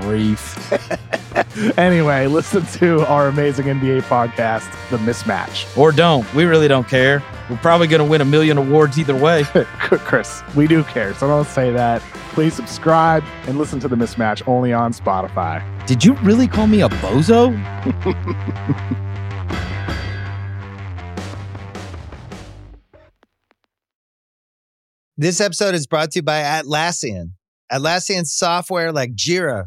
grief. Anyway, listen to our amazing NBA podcast, The Mismatch. or don't. We really don't care. We're probably going to win a million awards either way. Chris, we do care, so don't say that. Please subscribe and listen to The Mismatch only on Spotify. Did you really call me a bozo? This episode is brought to you by Atlassian. Atlassian software like Jira,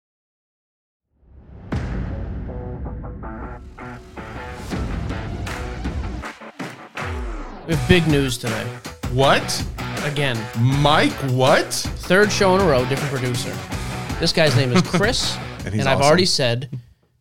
We have big news today. What? Again, Mike, what? third show in a row, different producer. This guy's name is Chris, And and, I've awesome. already said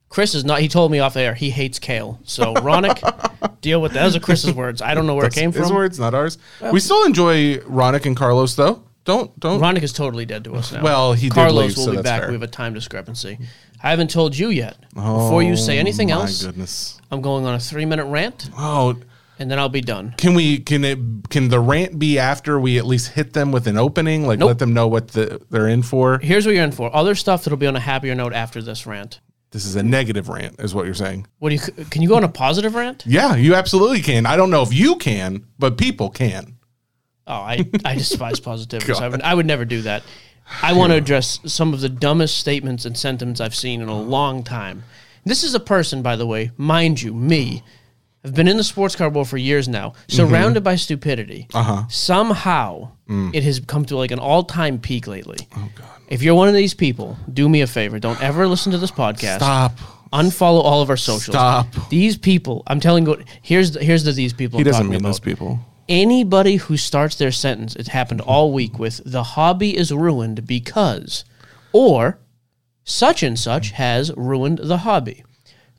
Chris is not. He told me off air he hates kale. So Ronick, deal with that. Those are Chris's words. I don't know where it came from. His words, not ours. we still enjoy Ronick and Carlos, though. Don't don't. Ronick is totally dead to us now. Well, he did Carlos leave, will so be that's back. fair. We have a time discrepancy. I haven't told you yet. Before you oh say anything Oh, my else, goodness. I'm going on a three minute rant, Oh, and then I'll be done. can we? Can it? Can the rant be after we at least hit them with an opening? Like Nope. let them know what the, they're in for. Here's what you're in for. Other stuff that'll be on a happier note after this rant. This is a negative rant, is what you're saying. What do you? Can you go on a positive rant? Yeah, you absolutely can. I don't know if you can, but people can. Oh, I, I despise positivity. So I, would, I would never do that. I want to address some of the dumbest statements and sentiments I've seen in a long time. This is a person, by the way, mind you, me. I've been in the sports car world for years now, surrounded by stupidity. Uh-huh. Somehow, it has come to like an all-time peak lately. Oh God! If you're one of these people, do me a favor. Don't ever listen to this podcast. Stop. Unfollow all of our socials. Stop. These people, I'm telling you, here's the, here's the these people. He I'm doesn't talking mean about those people. anybody who starts their sentence, it happened all week with the hobby is ruined because, or such and such has ruined the hobby.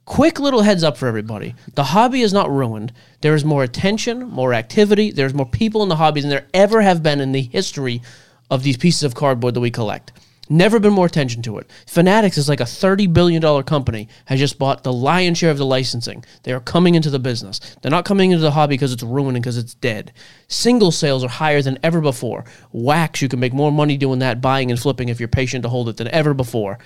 Quick little heads up for everybody. The hobby is not ruined. There is more attention, more activity. There's more people in the hobby than there ever have been in the history of these pieces of cardboard that we collect. Never been more attention to it. Fanatics is like a $30 billion company, has just bought the lion's share of the licensing. They are coming into the business. They're not coming into the hobby because it's ruined because it's dead. Single sales are higher than ever before. Wax, you can make more money doing that, buying and flipping if you're patient to hold it than ever before.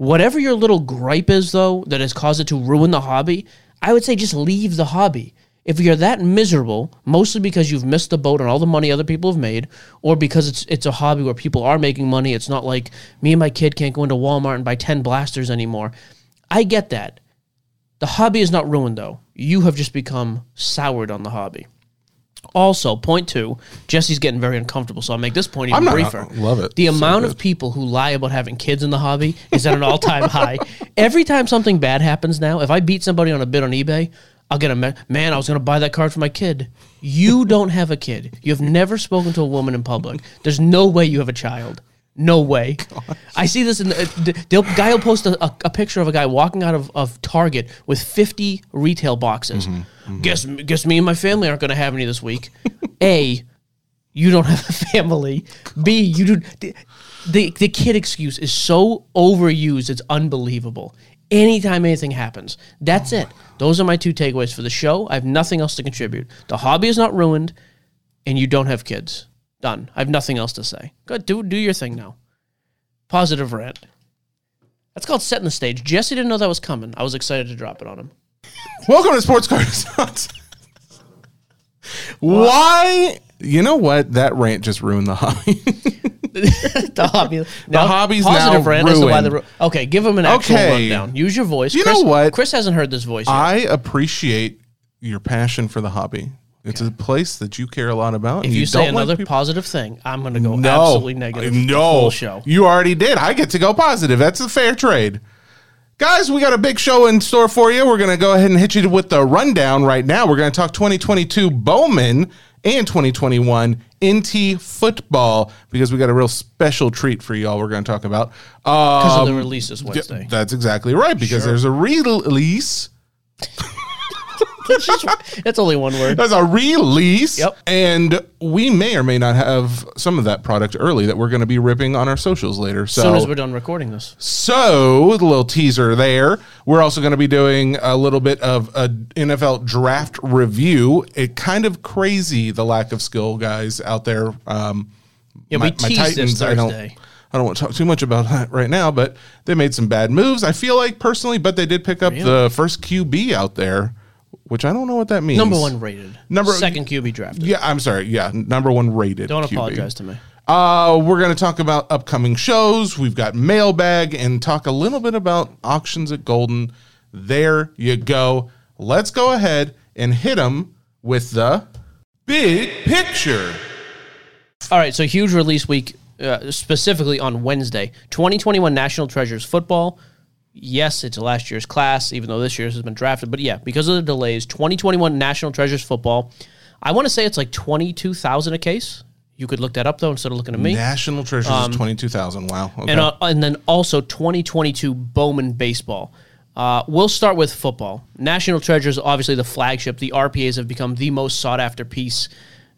Whatever your little gripe is, though, that has caused it to ruin the hobby, I would say just leave the hobby. If you're that miserable, mostly because you've missed the boat on all the money other people have made, or because it's it's a hobby where people are making money, it's not like me and my kid can't go into Walmart and buy 10 blasters anymore. I get that. The hobby is not ruined though. You have just become soured on the hobby. Also, point two, Jesse's getting very uncomfortable, so I'll make this point even I'm not- briefer. love it. The So amount good. of people who lie about having kids in the hobby is at an all time high. Every time something bad happens now, if I beat somebody on a bid on eBay, I'll get a me- man. I was going to buy that card for my kid. You don't have a kid. You have never spoken to a woman in public. There's no way you have a child. No way. I see this in the, uh, the, the guy will post a, a, a picture of a guy walking out of, of Target with 50 retail boxes. Mm-hmm, mm-hmm. Guess guess me and my family aren't going to have any this week. A, you don't have a family. B, you do the, the the kid excuse is so overused. It's unbelievable. Anytime anything happens, that's it. Those are my two takeaways for the show. I have nothing else to contribute. The hobby is not ruined, and you don't have kids. Done. I have nothing else to say. Good. do do your thing now. Positive rant. That's called setting the stage. Jesse didn't know that was coming. I was excited to drop it on him. Welcome to Sports Cars. Why? You know what? That rant just ruined the hobby. the hobby. Now, hobby's positive now rant to why the ruined. okay. Give him an actual Okay. rundown. Use your voice. You Chris, know what? Chris hasn't heard this voice yet. I appreciate your passion for the hobby. It's a place that you care a lot about. if and you, say another people- positive thing, I'm going to go no, absolutely negative. No, show. You already did. I get to go positive. That's a fair trade. Guys, we got a big show in store for you. We're going to go ahead and hit you with the rundown right now. We're going to talk 2022 Bowman and 2021 NT football because we got a real special treat for y'all we're going to talk about. Because of the Um, release this Wednesday. That's exactly right because there's a release It's only one word. There's a release. Yep. And we may or may not have some of that product early that we're going to be ripping on our socials later. So, As soon as we're done recording this. so the little teaser there. We're also going to be doing a little bit of a NFL draft review. It kind of crazy the lack of skill guys out there. Um, Yeah, we teased this I don't. Thursday. I don't want to talk too much about that right now, but they made some bad moves. I feel like personally, but they did pick up the first QB out there, which I don't know what that means. Number one rated. Number- second QB drafted. Yeah, I'm sorry. Yeah, number one rated. Don't QB. apologize to me. Uh, we're going to talk about upcoming shows. We've got mailbag and talk a little bit about auctions at Golden. There you go. Let's go ahead and hit them with the big picture. All right, so huge release week, uh, specifically on Wednesday. 2021 National Treasures football. Yes, it's last year's class, even though this year's has been drafted. But yeah, because of the delays, 2021 National Treasures football. I want to say it's like 22,000 a case. You could look that up though instead of looking at me. National Treasures is 22,000. Wow. Okay. And, uh, and then also 2022 Bowman baseball. Uh, we'll start with football. National Treasures, obviously the flagship. The RPAs have become the most sought after piece.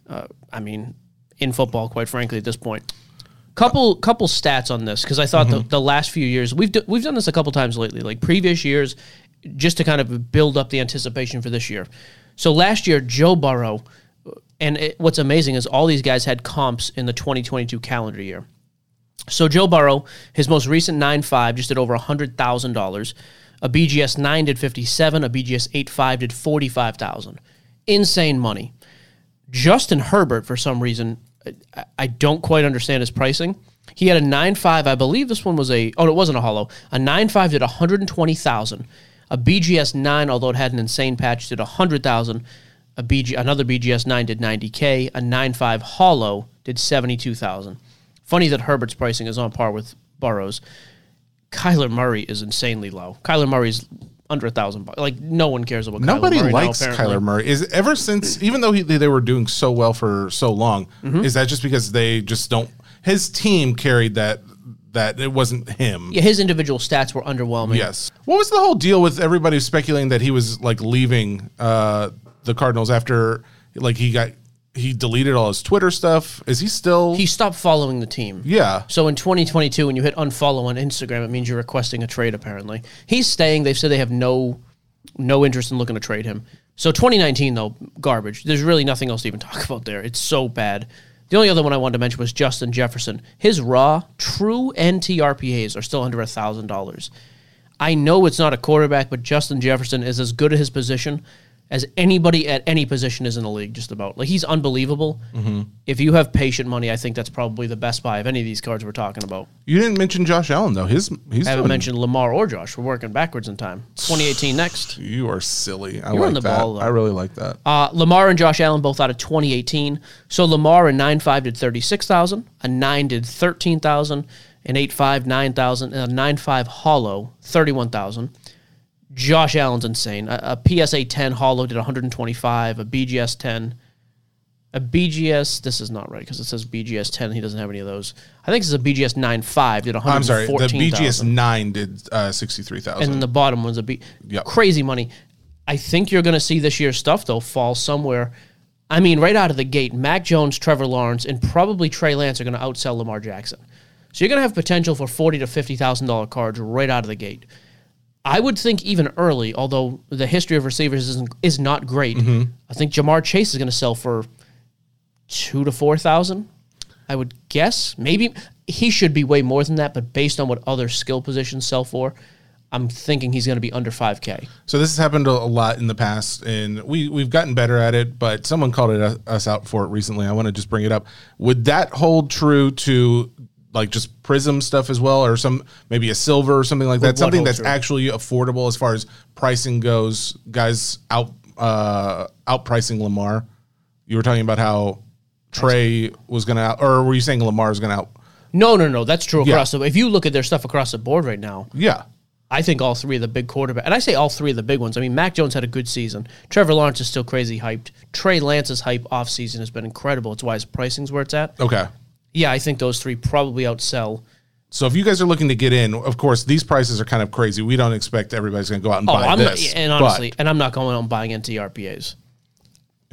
Uh, I mean, in football, quite frankly, at this point. Couple couple stats on this because I thought the, mm-hmm. the last few years we've do, we've done this a couple times lately, like previous years, just to kind of build up the anticipation for this year. So last year, Joe Burrow, and it, what's amazing is all these guys had comps in the 2022 calendar year. So Joe Burrow, his most recent nine five, just did over $100,000. A BGS 9 did 57, a BGS 8.5 did 45,000. Insane money. Justin Herbert, for some reason, I, don't quite understand his pricing. He had a 9.5, I believe this one was a, oh, it wasn't a hollow. A 9.5 did 120,000. A BGS 9, although it had an insane patch, did 100,000. A BG, another BGS 9 did 90K. A 9.5 hollow did 72,000. Funny that Herbert's pricing is on par with Burrow's. Kyler Murray is insanely low. Kyler Murray's under a thousand bucks. Like no one cares about Nobody Kyler Murray likes now, apparently. Kyler Murray. Is ever since, even though he, they were doing so well for so long, Mm-hmm. is that just because they just don't? His team carried that. That it wasn't him. Yeah, his individual stats were underwhelming. Yes. What was the whole deal with everybody speculating that he was like leaving uh, the Cardinals after like he got he deleted all his Twitter stuff? Is he still? He stopped following the team. yeah. So in 2022, when you hit unfollow on Instagram, it means you're requesting a trade. Apparently, he's staying. They've said they have no no interest in looking to trade him. So 2019 though, garbage. There's really nothing else to even talk about there. It's so bad. The only other one I wanted to mention was Justin Jefferson. His raw true NTRPAs are still under a thousand dollars. I know it's not a quarterback, but Justin Jefferson is as good at his position as anybody at any position is in the league. Just about like he's unbelievable. If you have patient money, I think that's probably the best buy of any of these cards we're talking about. You didn't mention Josh Allen though. His he's I haven't doing- mentioned Lamar or Josh. We're working backwards in time. 2018 next. You are silly. I You're like on the that. ball, though. I really like that. Uh, Lamar and Josh Allen both out of 2018. So Lamar in 9.5 did 36,000, a 9 did 13,000, an 8.5, 9,000, and a 9.5 hollow, 31,000. Josh Allen's insane. A, a PSA 10 hollow did 125, a BGS 10 A BGS. This is not right because it says BGS 10. He doesn't have any of those. I think this is a BGS 9.5. Did I'm sorry. The 114,000. BGS nine did uh, sixty three and then the bottom one's a B. Yep. Crazy money. I think you're going to see this year's stuff though fall somewhere. I mean, right out of the gate, Mac Jones, Trevor Lawrence, and probably Trey Lance are going to outsell Lamar Jackson. So you're going to have potential for forty to fifty thousand dollar cards right out of the gate. I would think even early, although the history of receivers isn't, is not great. Mm-hmm. I think Ja'Marr Chase is going to sell for two to four thousand. I would guess maybe he should be way more than that, but based on what other skill positions sell for, I'm thinking he's going to be under five k. So this has happened a lot in the past, and we we've gotten better at it. But someone called it uh, us out for it recently. I want to just bring it up. Would that hold true to like just prism stuff as well, or some maybe a silver or something like that? Something that's actually affordable as far as pricing goes. Guys out uh, outpricing Lamar. You were talking about how Trey was to, out, or were you saying Lamar is to out? No, no, no, that's true Yeah. across the. If you look at their stuff across the board right now, Yeah, I think all three of the big quarterbacks, and I say all three of the big ones. I mean, Mac Jones had a good season. Trevor Lawrence is still crazy hyped. Trey Lance's hype off season has been incredible. It's why his pricing's where it's at. okay. Yeah, I think those three probably outsell. So if you guys are looking to get in, of course, these prices are kind of crazy. We don't expect everybody's going to go out and Oh, buy I'm this. not, and but- honestly, and I'm not going on buying NT RPAs.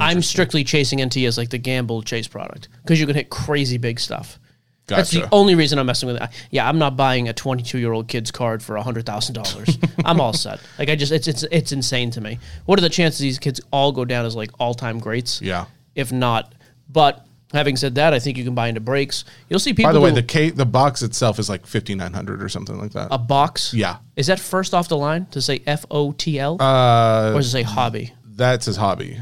I'm strictly chasing NT as like the gamble chase product because you can hit crazy big stuff. That's the only reason I'm messing with it. Yeah, I'm not buying a 22 year old kid's card for hundred thousand dollars. I'm all set. Like I just, it's it's it's insane to me. What are the chances these kids all go down as like all time greats? Yeah. If not, but having said that, I think you can buy into breaks. You'll see people. By the way, who- the K, the box itself is like fifty nine hundred or something like that. a box. yeah, Is that first off the line to say F O T L uh, or does it say hobby? that's his hobby.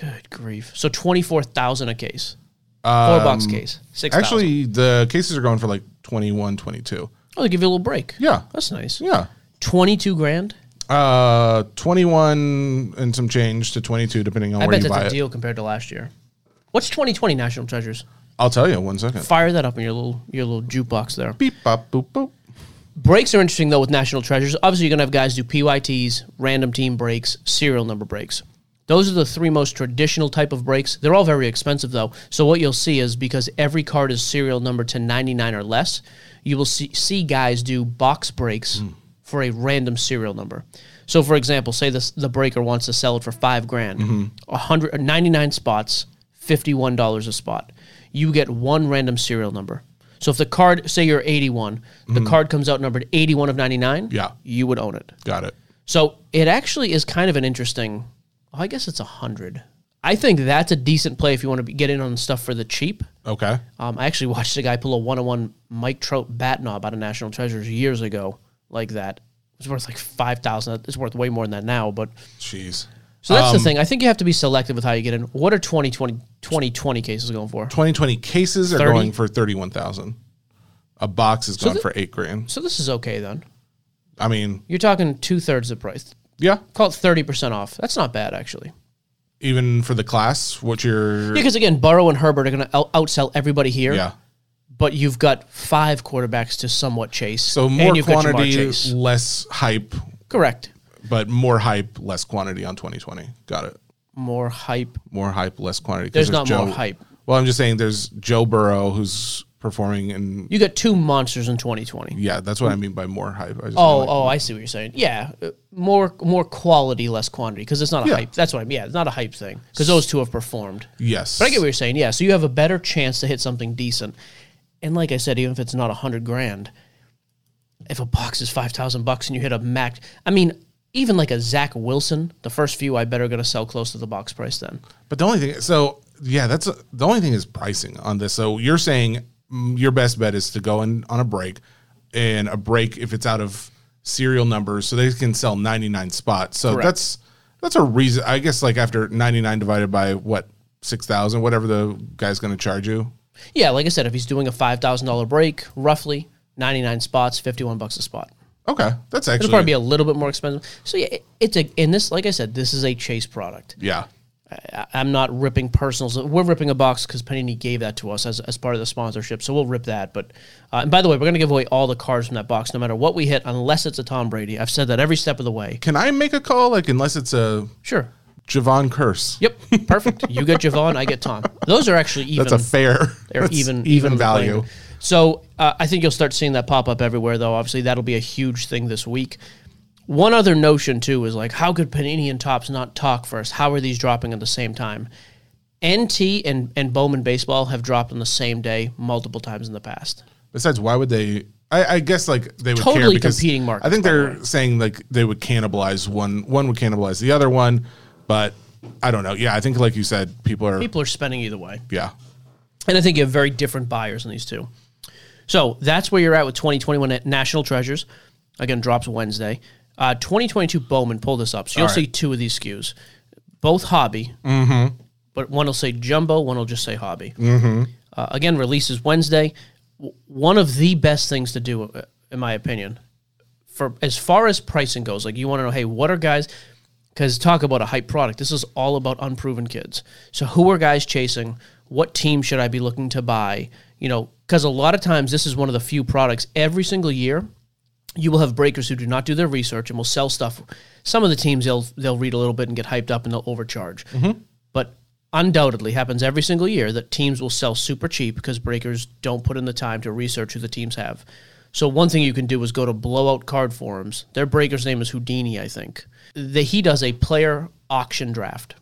Good grief! So twenty four thousand a case, four box case, six. Um, Actually, the cases are going for like 21, 22. oh, they give you a little break. Yeah, that's nice. yeah. Twenty two grand. Uh, twenty one and some change to twenty two, depending on I where bet you that's buy a it. deal compared to last year. What's twenty twenty National Treasures? I'll tell you in one second. Fire that up in your little your little jukebox there. Beep bop boop boop. Breaks are interesting though with National Treasures. Obviously, you're gonna have guys do PYTs, random team breaks, serial number breaks. Those are the three most traditional type of breaks. They're all very expensive though. So what you'll see is because every card is serial number to 99 or less, you will see, see guys do box breaks hmm. for a random serial number. So for example, say this the breaker wants to sell it for five grand, mm-hmm. a hundred or 99 spots, fifty-one dollars a spot. You get one random serial number. So if the card, say you're 81, the card comes out numbered 81 of 99, Yeah. you would own it. Got it. So it actually is kind of an interesting. oh, I guess it's a hundred. I think that's a decent play if you want to be, get in on stuff for the cheap. Okay. Um, I actually watched a guy pull a one-on-one Mike Trout bat knob out of National Treasures years ago, like that. It was worth like five thousand. It's worth way more than that now, but Jeez. So that's Um, the thing. I think you have to be selective with how you get in. What are 2020, 2020 cases going for? Twenty twenty cases are 30? going for thirty one thousand. A box is going the- for eight grand. So this is okay then. I mean, You're talking two thirds the price. yeah. Call it thirty percent off. That's not bad actually. Even for the class, what you're Because again, Burrow and Herbert are going to out- outsell everybody here. yeah. But you've got five quarterbacks to somewhat chase. So and more you've got Ja'Marr quantity, Chase. less hype, Correct. But more hype, less quantity on 2020. Got it. More hype. More hype, less quantity. 'Cause There's not more hype. Well, I'm just saying there's Joe Burrow who's performing and You got two monsters in 2020. yeah, that's what I mean by more hype. I just Oh, mean like- oh, I see what you're saying. Yeah, uh, more more quality, less quantity, because it's not a Yeah. hype. That's what I mean. Yeah, it's not a hype thing because those two have performed. yes. But I get what you're saying. Yeah, so you have a better chance to hit something decent. And like I said, even if it's not a hundred grand, if a box is five thousand bucks and you hit a max, I mean, even like a Zach Wilson, the first few I better going to sell close to the box price. Then But the only thing, so yeah, that's the only thing is pricing on this. So you're saying mm, your best bet is to go in on a break, and a break if it's out of serial numbers, so they can sell 99 spots. So Correct. that's that's a reason. I guess like after 99 divided by what six thousand, whatever the guy's going to charge you. yeah, like I said, if he's doing a five thousand dollar break, roughly ninety nine spots, fifty one bucks a spot. Okay, that's It'll probably be a little bit more expensive. So yeah, it, it's a in this, like I said, this is a chase product. yeah. I, I'm not ripping personals. We're ripping a box because Panini gave that to us as, as part of the sponsorship. So we'll rip that. But uh, and by the way, we're going to give away all the cards from that box, no matter what we hit, unless it's a Tom Brady. I've said that every step of the way. Can I make a call? Like unless it's a Sure. Javon Curse. Yep, perfect. You get Javon, I get Tom. Those are actually even. That's a fair. They're that's even even playing. So uh, I think you'll start seeing that pop up everywhere, though. Obviously, that'll be a huge thing this week. One other notion too is like, how could Panini and Topps not talk first? How are these dropping at the same time? NT and and Bowman baseball have dropped on the same day multiple times in the past. Besides, why would they? I, I guess like they would care because competing markets, I think they're saying like they would cannibalize one. One would cannibalize the other one, but I don't know. Yeah, I think like you said, people are. People are spending either way. yeah, And I think you have very different buyers in these two. So that's where you're at with 2021 at National Treasures. Again, drops Wednesday. Uh, 2022 Bowman, pull this up. So you'll All see right. two of these SKUs. Both hobby, mm-hmm. but one will say jumbo, one will just say hobby. Mm-hmm. Uh, again, releases Wednesday. W- One of the best things to do, uh, in my opinion, for as far as pricing goes. Like you want to know, hey, what are guys? Because talk about a hype product. This is all about unproven kids. So who are guys chasing? What team should I be looking to buy? You know, because a lot of times this is one of the few products every single year you will have breakers who do not do their research and will sell stuff. Some of the teams they'll they'll read a little bit and get hyped up and they'll overcharge. Mm-hmm. But undoubtedly happens every single year that teams will sell super cheap because breakers don't put in the time to research who the teams have. So one thing you can do is go to blowout card forums. Their breaker's name is Houdini, I think. The, he does a player auction draft.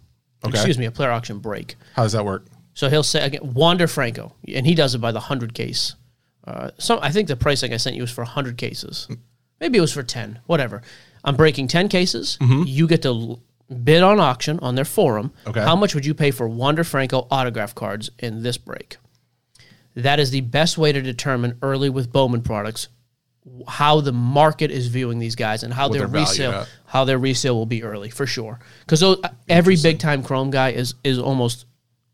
Okay. Excuse me, a player auction break. how does that work? So he'll say again, Wander Franco, and he does it by the hundred case. Uh, some I think the pricing I sent you was for hundred cases. Maybe it was for ten, whatever. I'm breaking ten cases. You get to l- bid on auction on their forum. Okay. How much would you pay for Wander Franco autograph cards in this break? That is the best way to determine early with Bowman products how the market is viewing these guys and how their, their resale at. how their resale will be early for sure. Because every big time Chrome guy is is almost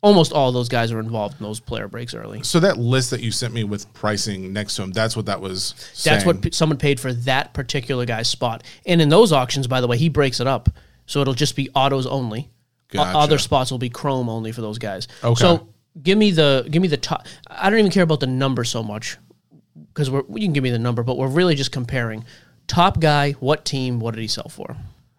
almost all those guys are involved in those player breaks early. So that list that you sent me with pricing next to him, that's what that was. That's what p- someone paid for that particular guy's spot. And in those auctions, by the way, he breaks it up. So it'll just be autos only. O- Other spots will be chrome only for those guys. Okay. So give me the give me the top. I don't even care about the number so much because we're you can give me the number, but we're really just comparing top guy, what team, what did he sell for?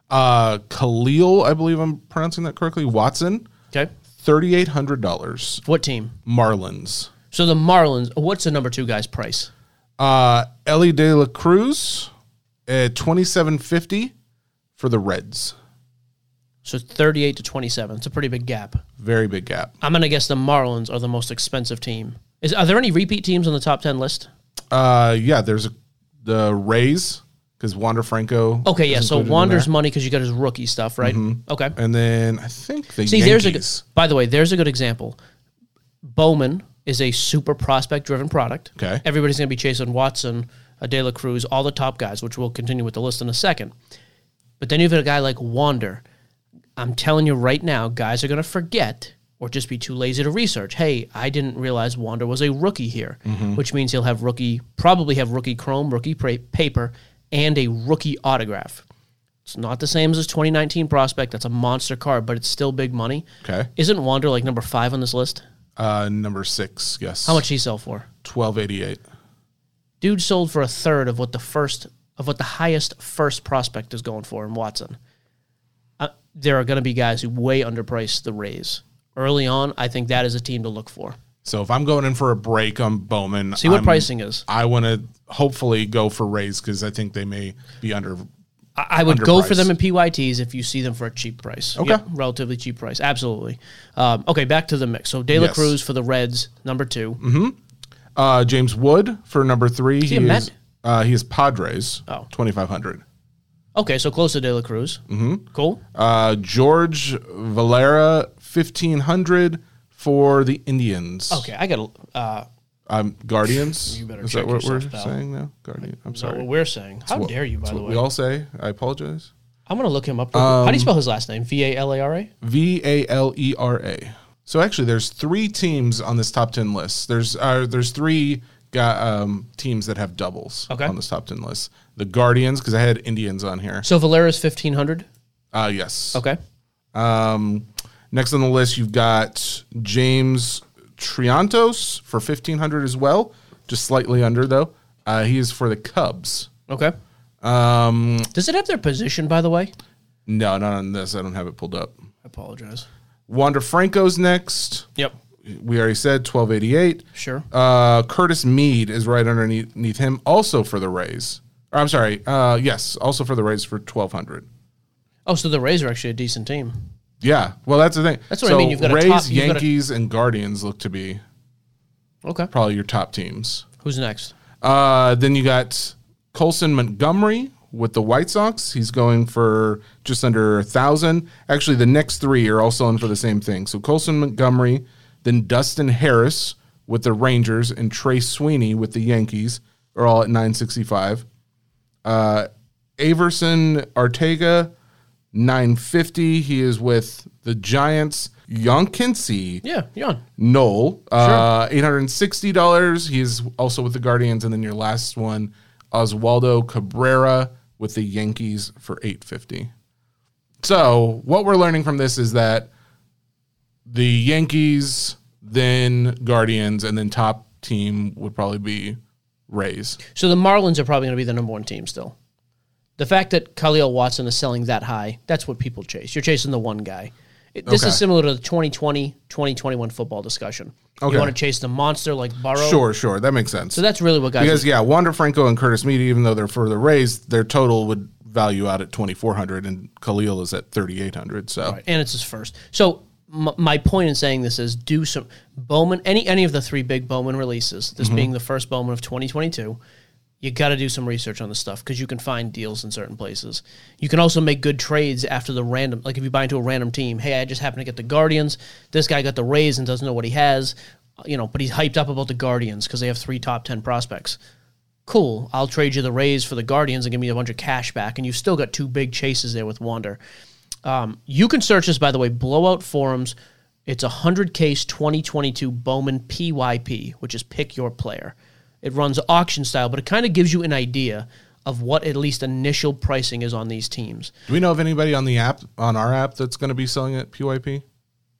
uh, Khalil, I believe I'm pronouncing that correctly. Watson, Okay, thirty eight hundred dollars. what team? Marlins. So the Marlins. What's the number two guy's price? Uh, Elly De La Cruz at twenty seven fifty for the Reds. So thirty-eight to twenty-seven. It's a pretty big gap. Very big gap. I'm gonna guess the Marlins are the most expensive team. Is are there any repeat teams on the top ten list? Uh, yeah, there's a, the Rays because Wander Franco. Okay, yeah. So Wander's money because you got his rookie stuff, right? Mm-hmm. Okay. and then I think the See, Yankees. there's a. By the way, there's a good example. Bowman is a super prospect-driven product. Okay. Everybody's going to be chasing Watson, De La Cruz, all the top guys, which we'll continue with the list in a second. But then you've got a guy like Wander. I'm telling you right now, guys are going to forget or just be too lazy to research. Hey, I didn't realize Wander was a rookie here, mm-hmm. which means he'll have rookie, probably have rookie chrome, rookie paper, and a rookie autograph. It's not the same as his 2019 prospect. That's a monster card, but it's still big money. Okay. Isn't Wander like number five on this list? Uh, number six. Yes. How much he sell for? Twelve eighty eight. Dude sold for a third of what the first of what the highest first prospect is going for in Watson. Uh, there are going to be guys who way underprice the Rays early on. I think that is a team to look for. So if I'm going in for a break on Bowman, See what I'm- pricing is. I want to hopefully go for Rays because I think they may be under. I, I would go for them in PYTs if you see them for a cheap price. Okay. Yep, relatively cheap price. Absolutely. Um, okay, back to the mix. So De La Yes. Cruz for the Reds, number 2 Uh, James Wood for number three. he a is uh, he is Padres. Oh. twenty five hundred. Okay, so close to De La Cruz. Mm-hmm. Cool. Uh, George Valera fifteen hundred for the Indians. Okay, I got to. Uh, Um, Guardians. You better Is check that what yourself, we're pal. saying now? Guardian. I'm sorry. sorry. what we're saying. How dare you, by that's the what way? we all say. I apologize. I'm going to look him up. real quick. How do you spell his last name? V A L A R A? V A L E R A. So actually, there's three teams on this top ten list. There's uh, there's three ga- um, teams that have doubles Okay. on this top ten list. The Guardians, because I had Indians on here. So Valera's 1500. Uh, yes. Okay. Um, next on the list, you've got James Triantos for fifteen hundred as well, just slightly under though. Uh, he is for the Cubs. Okay. Um, Does it have their position, by the way? no, not on this. I don't have it pulled up. I apologize. Wander Franco's next. Yep. We already said 1288. Sure. Uh, Curtis Mead is right underneath underneath him, also for the Rays. Or, I'm sorry. Uh, yes, also for the Rays for 1200. Oh, so the Rays are actually a decent team. Yeah, well, that's the thing. That's what so I mean. You've got Rays, top, you've Yankees, got a... and Guardians look to be okay. Probably your top teams. Who's next? Uh, then you got Colson Montgomery with the White Sox. He's going for just under a thousand. Actually, the next three are also in for the same thing. So Colson Montgomery, then Dustin Harris with the Rangers, and Trey Sweeney with the Yankees are all at nine sixty five. Uh, Aeverson Arteaga 950. He is with the Giants. Jhonkensy. Yeah, Young Noel. Uh, sure. $860. He's also with the Guardians. And then your last one, Oswaldo Cabrera with the Yankees for 850. So what we're learning from this is that the Yankees, then Guardians, and then top team would probably be Rays. So the Marlins are probably going to be the number one team still. The fact that Khalil Watson is selling that high, that's what people chase. You're chasing the one guy. It- this Okay. is similar to the 2020, 2021 football discussion. Okay. You want to chase the monster like Burrow. Sure, sure, that makes sense. So that's really what guys. because yeah, Wander Franco and Curtis Mead, even though they're for the Rays, their total would value out at twenty four hundred, and Khalil is at thirty eight hundred. So Right, and it's his first. So m- my point in saying this is do some Bowman any any of the three big Bowman releases. This mm-hmm. being the first Bowman of 2022. You got to do some research on this stuff because you can find deals in certain places. You can also make good trades after the random, like if you buy into a random team. Hey, I just happen to get the Guardians. This guy got the Rays and doesn't know what he has, you know, but he's hyped up about the Guardians because they have three top ten prospects cool, I'll trade you the Rays for the Guardians and give me a bunch of cash back. And you've still got two big chases there with Wander. Um, you can search this, by the way, Blowout Forums. It's a 100 case 2022 Bowman PYP, which is pick your player. It runs auction style, but it kind of gives you an idea of what at least initial pricing is on these teams. do we know of anybody on the app on our app that's going to be selling at PYP?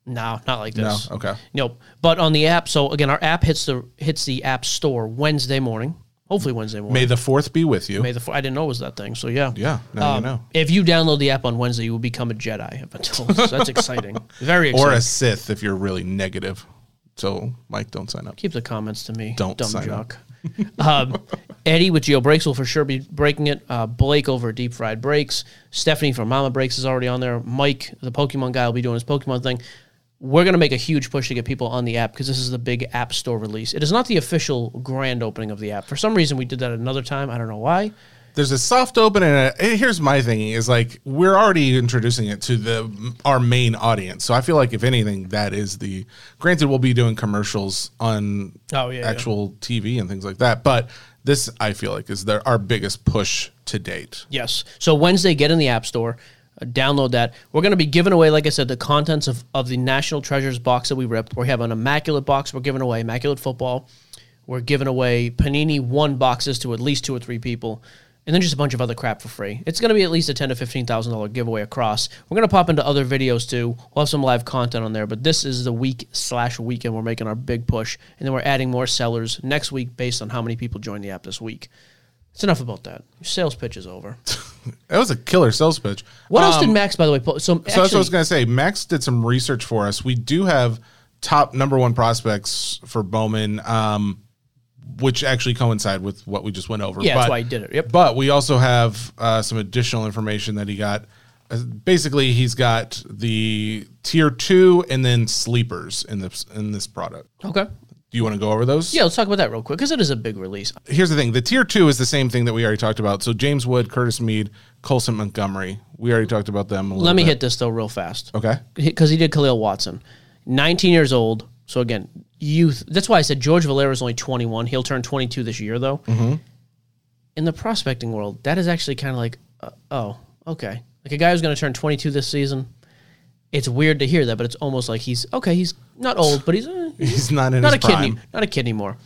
No, not like this. No. Okay. Nope. But on the app, so again, our app hits the hits the app store Wednesday morning. Hopefully Wednesday morning. May the fourth be with you. May the four, I didn't know it was that thing. So yeah, Yeah, now you Um, know. If you download the app on Wednesday, you will become a Jedi. I've been told. So that's exciting. Very exciting. or a Sith if you're really negative. So Mike, don't sign up. Keep the comments to me. Don't dumb sign jock. um, Eddie with Geo Breaks will for sure be breaking it. Uh, Blake over Deep Fried Breaks. Stephanie from Mama Breaks is already on there. Mike, the Pokemon guy, will be doing his Pokemon thing. We're going to make a huge push to get people on the app because this is the big app store release. It is not the official grand opening of the app. For some reason, we did that another time. I don't know why. There's a soft open, and a, and here's my thinking: is like we're already introducing it to the our main audience. So I feel like if anything, that is the. Granted, we'll be doing commercials on Oh, yeah, yeah. actual TV and things like that, but this I feel like is their our biggest push to date. Yes. So Wednesday, get in the App Store, uh, download that. We're going to be giving away, like I said, the contents of, of the National Treasures box that we ripped. We have an Immaculate box we're giving away, Immaculate Football. We're giving away Panini One boxes to at least two or three people. And then just a bunch of other crap for free. It's going to be at least a ten to fifteen thousand dollar giveaway across. We're going to pop into other videos too. We'll have some live content on there, but this is the week slash weekend we're making our big push, and then we're adding more sellers next week based on how many people join the app this week. It's enough about that. Your sales pitch is over. That was a killer sales pitch. What else Um, did Max, by the way? So, So that's what I was going to say. Max did some research for us. We do have top number one prospects for Bowman, um, which actually coincide with what we just went over. Yeah, that's why he did it. Yep. But we also have uh, some additional information that he got. Uh, Basically, he's got the tier two and then sleepers in this in this product. okay. Do you want to go over those? Yeah, let's talk about that real quick because it is a big release. Here's the thing: the tier two is the same thing that we already talked about. So James Wood, Curtis Mead, Colson Montgomery. We already talked about them. A Let me bit. hit this though real fast Okay. because he did Khalil Watson, 19 years old. So again, youth. That's why I said George Valera is only 21. He'll turn 22 this year though. Mm-hmm. In the prospecting world, that is actually kind of like, uh, oh, okay, like a guy who's going to turn 22 this season. It's weird to hear that, but it's almost like he's okay. He's not old, but he's eh, He's not in not a his kid, prime. any- not a kid anymore.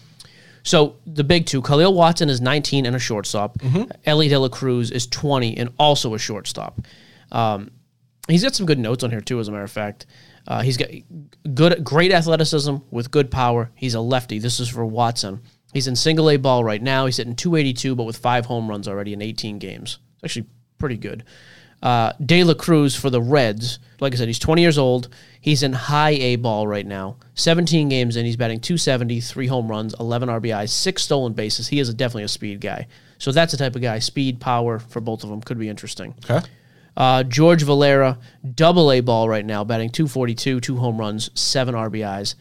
So the big two, Khalil Watson is 19 and a shortstop. Mm-hmm. Elly De La Cruz is 20 and also a shortstop. Um, he's got some good notes on here too, as a matter of fact. Uh, he's got good, great athleticism with good power. He's a lefty. This is for Watson. He's in single A ball right now. He's hitting 282, but with five home runs already in 18 games. It's actually pretty good. Uh, De La Cruz for the Reds. Like I said, he's 20 years old. He's in high A ball right now. 17 games in. He's batting 270, three home runs, 11 RBIs, six stolen bases. He is a, definitely a speed guy. So that's the type of guy. Speed, power for both of them could be interesting. Okay. Uh, George Valera, double A ball right now, batting 242, two home runs, seven RBIs.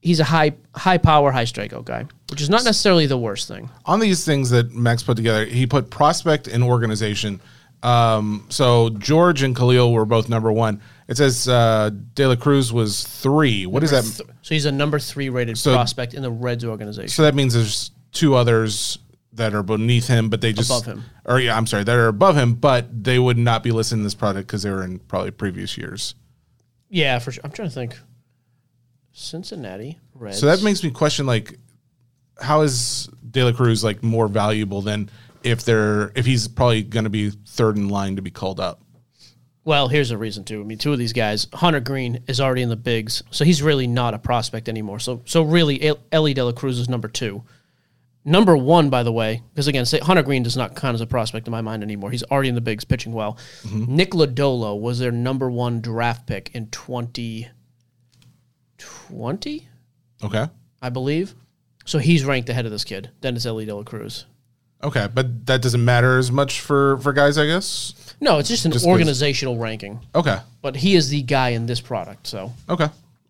He's a high high power, high strikeout guy, which is not necessarily the worst thing. on these things that Max put together, he put prospect and organization. Um, so George and Khalil were both number one. It says uh, De La Cruz was three. What is that? So he's a number three rated So- prospect in the Reds organization. So that means there's two others that are beneath him, but they just Above him. Or yeah, I'm sorry, that are above him, but they would not be listed in this product because they were in probably previous years. yeah, for sure. I'm trying to think. Cincinnati Reds. So that makes me question like, how is De La Cruz like more valuable than if they're if he's probably going to be third in line to be called up? Well, here's a reason too. I mean, two of these guys, Hunter Greene is already in the bigs, so he's really not a prospect anymore. So, so really, El- Elly De La Cruz is number two. Number one, by the way, because again, say Hunter Greene does not count as a prospect in my mind anymore. He's already in the bigs, pitching well. Mm-hmm. Nick Lodolo was their number one draft pick in 2020, Okay. I believe. So he's ranked ahead of this kid. Dennis Elly De La Cruz. Okay, but that doesn't matter as much for for guys, I guess. No, it's just an 'cause- organizational ranking, Okay. but he is the guy in this product. So Okay.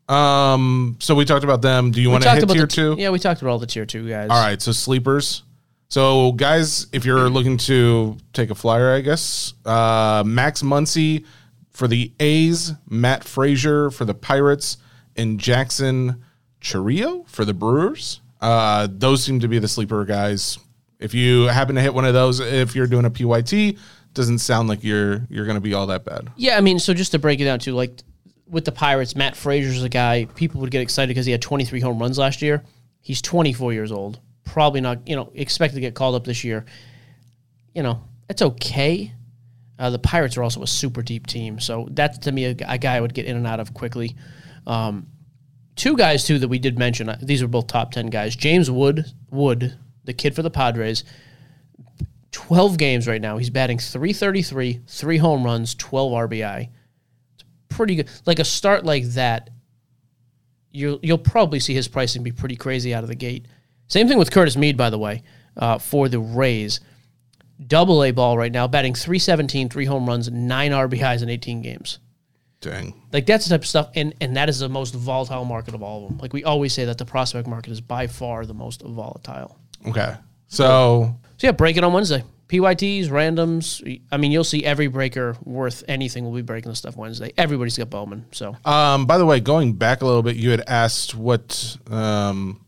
Um. So we talked about them. Do you want to hit tier the two? Yeah, we talked about all the tier two guys. All right. So sleepers. So guys, if you're looking to take a flyer, I guess uh, Max Muncy for the A's, Matt Fraizer for the Pirates, and Jackson Chourio for the Brewers. Uh, those seem to be the sleeper guys. If you happen to hit one of those, if you're doing a PYT, doesn't sound like you're you're going to be all that bad. Yeah, I mean, so just to break it down too, like with the Pirates, Matt Fraizer's a guy people would get excited because he had 23 home runs last year. He's 24 years old. Probably not, you know, expected to get called up this year. You know, it's okay. Uh, the Pirates are also a super deep team, so that's to me a, a guy I would get in and out of quickly. Um, two guys too that we did mention. uh, These are both top 10 guys. James Wood, Wood, the kid for the Padres. 12 games right now. He's batting 333, three home runs, 12 RBI. Pretty good. Like a start like that, you'll you'll probably see his pricing be pretty crazy out of the gate. Same thing with Curtis Mead, by the way, uh, for the Rays. Double A ball right now, batting 317, three home runs, nine RBIs in 18 games. Dang. Like that's the type of stuff, and and that is the most volatile market of all of them. Like we always say that the prospect market is by far the most volatile. Okay. So So yeah, break it on Wednesday. PYTs, randoms. I mean, you'll see every breaker worth anything will be breaking the stuff Wednesday. Everybody's got Bowman. So Um, by the way, going back a little bit, you had asked what um,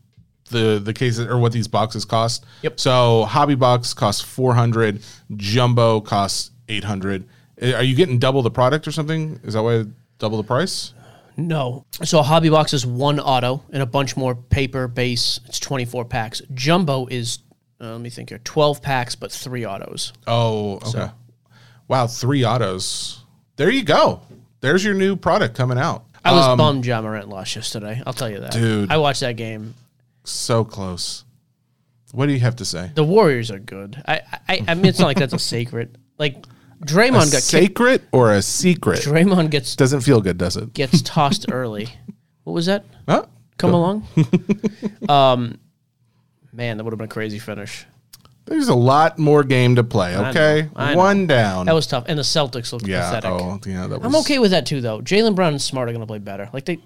the the cases or what these boxes cost. Yep. So hobby box costs four hundred, jumbo costs eight hundred. Are you getting double the product or something? Is that why double the price? no. So a hobby box is one auto and a bunch more paper base. It's twenty four packs. Jumbo is uh, let me think here, twelve packs but three autos. Oh, okay. Wow, three autos. There you go. There's your new product coming out. I was bummed Ja Morant lost yesterday. I'll tell you that, Dude. I watched that game. So close. What do you have to say? The Warriors are good. I I, I mean, it's not like that's a secret. Like Draymond got kicked. Sacred or a secret? Draymond gets Doesn't feel good, does it? gets tossed early. What was that? Huh? Come along. um, man, that would have been a crazy finish. There's a lot more game to play. know, Okay, I know. one down. That was tough, and the Celtics looked yeah. pathetic. Oh, yeah. That was. I'm okay with that too, though. Jaylen Brown and Smart are going to play better. Like they,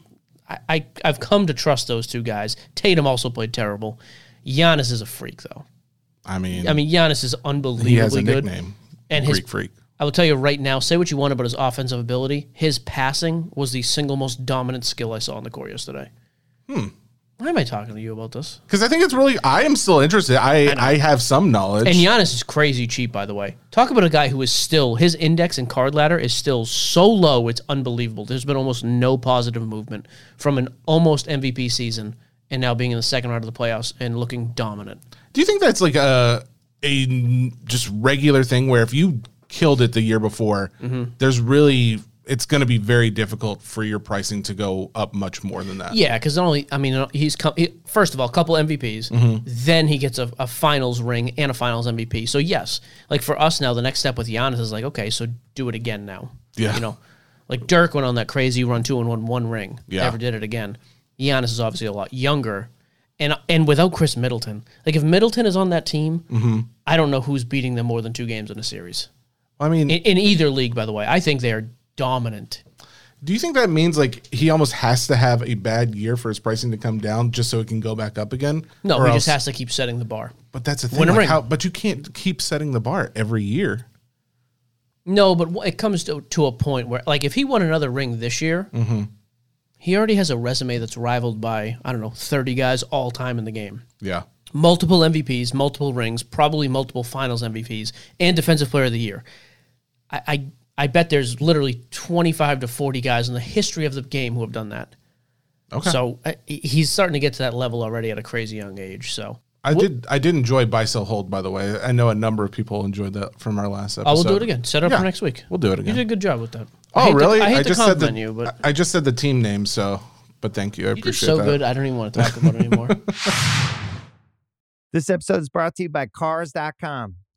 I, I, I've come to trust those two guys. Tatum also played terrible. Giannis is a freak, though. I mean, I mean, Giannis is unbelievably he has a good. nickname. And his- Greek freak. I will tell you right now. Say what you want about his offensive ability. His passing was the single most dominant skill I saw on the court yesterday. Hmm. Why am I talking to you about this? Because I think it's really. I am still interested. I I, have some knowledge. And Giannis is crazy cheap, by the way. Talk about a guy who is still his index and card ladder is still so low, it's unbelievable. There's been almost no positive movement from an almost MVP season and now being in the second round of the playoffs and looking dominant. do you think that's like a a just regular thing where if you killed it the year before, Mm-hmm. there's really it's going to be very difficult for your pricing to go up much more than that. Yeah, because only I mean he's come, he, first of all a couple MVPs, Mm-hmm. then he gets a, a Finals ring and a Finals MVP. So yes, like for us now, the next step with Giannis is like okay, so do it again now. Yeah. you know, like Dirk went on that crazy run two and won one ring. Yeah. never did it again. Giannis is obviously a lot younger, and and without Khris Middleton, like if Middleton is on that team, Mm-hmm. I don't know who's beating them more than two games in a series I mean, in, in either league. By the way, I think they are dominant. do you think that means like he almost has to have a bad year for his pricing to come down just so it can go back up again? No, he just has to keep setting the bar. But that's the thing. Like how, but you can't keep setting the bar every year. No, but it comes to, to a point where, like, if he won another ring this year, Mm-hmm. he already has a resume that's rivaled by, I don't know, 30 guys all time in the game. Yeah. Multiple MVPs, multiple rings, probably multiple finals MVPs, and Defensive Player of the Year. I, I, I bet there's literally 25 to 40 guys in the history of the game who have done that. Okay. So I, he's starting to get to that level already at a crazy young age. So I did. I did enjoy buy sell hold. By the way, I know a number of people enjoyed that from our last episode. I will do it again. Set it up Yeah, for next week. We'll do it again. You did a good job with that. I Oh, hate to- really? I hate to just said the. you, but I just said the team name. So, but thank you. I you did appreciate so that. good. I don't even want to talk about it anymore. This episode is brought to you by Cars.com.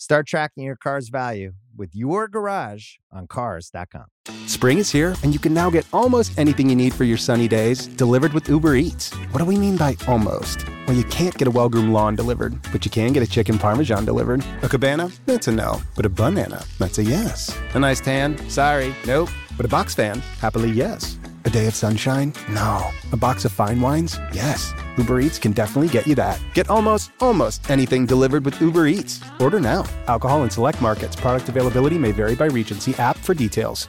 Start tracking your car's value with your garage on Cars.com. Spring is here, and you can now get almost anything you need for your sunny days delivered with Uber Eats. What do we mean by almost? Well, you can't get a well groomed lawn delivered, but you can get a chicken parmesan delivered. A cabana? That's a no. But a banana? That's a yes. A nice tan? Sorry, nope. But a box fan? Happily, yes. A day of sunshine? No. A box of fine wines? Yes. Uber Eats can definitely get you that. Get almost, almost anything delivered with Uber Eats. Order now. Alcohol in select markets. Product availability may vary by. See app for details.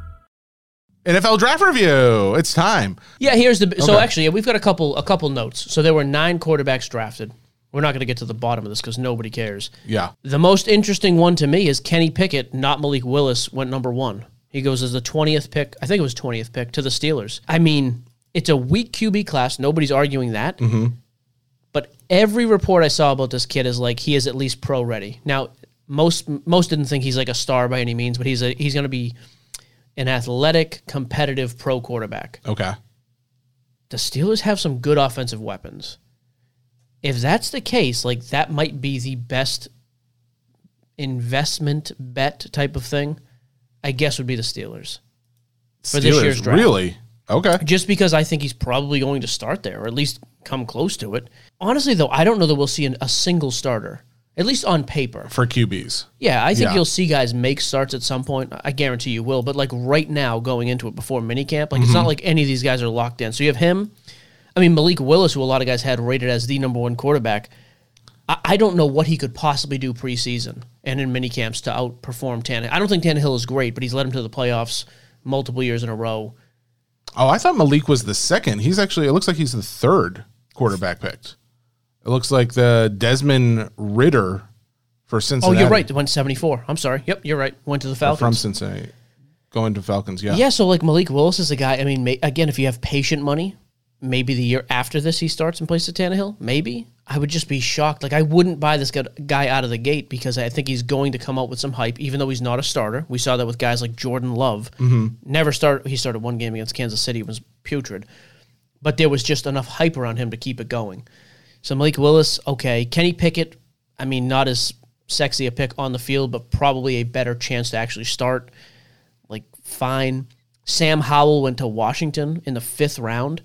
NFL draft review. It's time. Yeah, here's the so Okay. actually yeah, we've got a couple a couple notes. So there were nine quarterbacks drafted. We're not going to get to the bottom of this because nobody cares. Yeah. The most interesting one to me is Kenny Pickett, not Malik Willis, went number one. He goes as the twentieth pick. I think it was twentieth pick to the Steelers. I mean, it's a weak QB class. Nobody's arguing that. Mm-hmm. But every report I saw about this kid is like he is at least pro ready. Now, most most didn't think he's like a star by any means, but he's a he's going to be an athletic, competitive pro quarterback Okay. the Steelers have some good offensive weapons. If that's the case, like that might be the best investment bet type of thing. I guess would be the Steelers. For this Steelers, year's draft. Really? Okay. Just because I think he's probably going to start there, or at least come close to it. Honestly, though, I don't know that we'll see an, a single starter, at least on paper. For QBs. Yeah, I think Yeah. you'll see guys make starts at some point. I guarantee you will. But like right now, going into it before minicamp, like it's Mm-hmm. not like any of these guys are locked in. So you have him. I mean, Malik Willis, who a lot of guys had rated as the number one quarterback. I, I don't know what he could possibly do preseason and in minicamps to outperform Tannehill. I don't think Tannehill is great, but he's led him to the playoffs multiple years in a row. Oh, I thought Malik was the second. He's actually. It looks like he's the third quarterback picked. It looks like the Desmond Ridder for Cincinnati. Oh, you're right. Went 74. I'm sorry. Yep, you're right. Went to the Falcons. From Cincinnati, going to Falcons. Yeah. Yeah, so like Malik Willis is a guy. I mean, may, again, if you have patient money, maybe the year after this he starts in place of Tannehill. Maybe I would just be shocked. Like I wouldn't buy this guy- guy out of the gate because I think he's going to come out with some hype, even though he's not a starter. We saw that with guys like Jordan Love. Mm-hmm. Never start. He started one game against Kansas City. It was putrid, but there was just enough hype around him to keep it going. So Malik Willis, okay. Kenny Pickett, I mean, not as sexy a pick on the field, but probably a better chance to actually start like fine. Sam Howell went to Washington in the fifth round.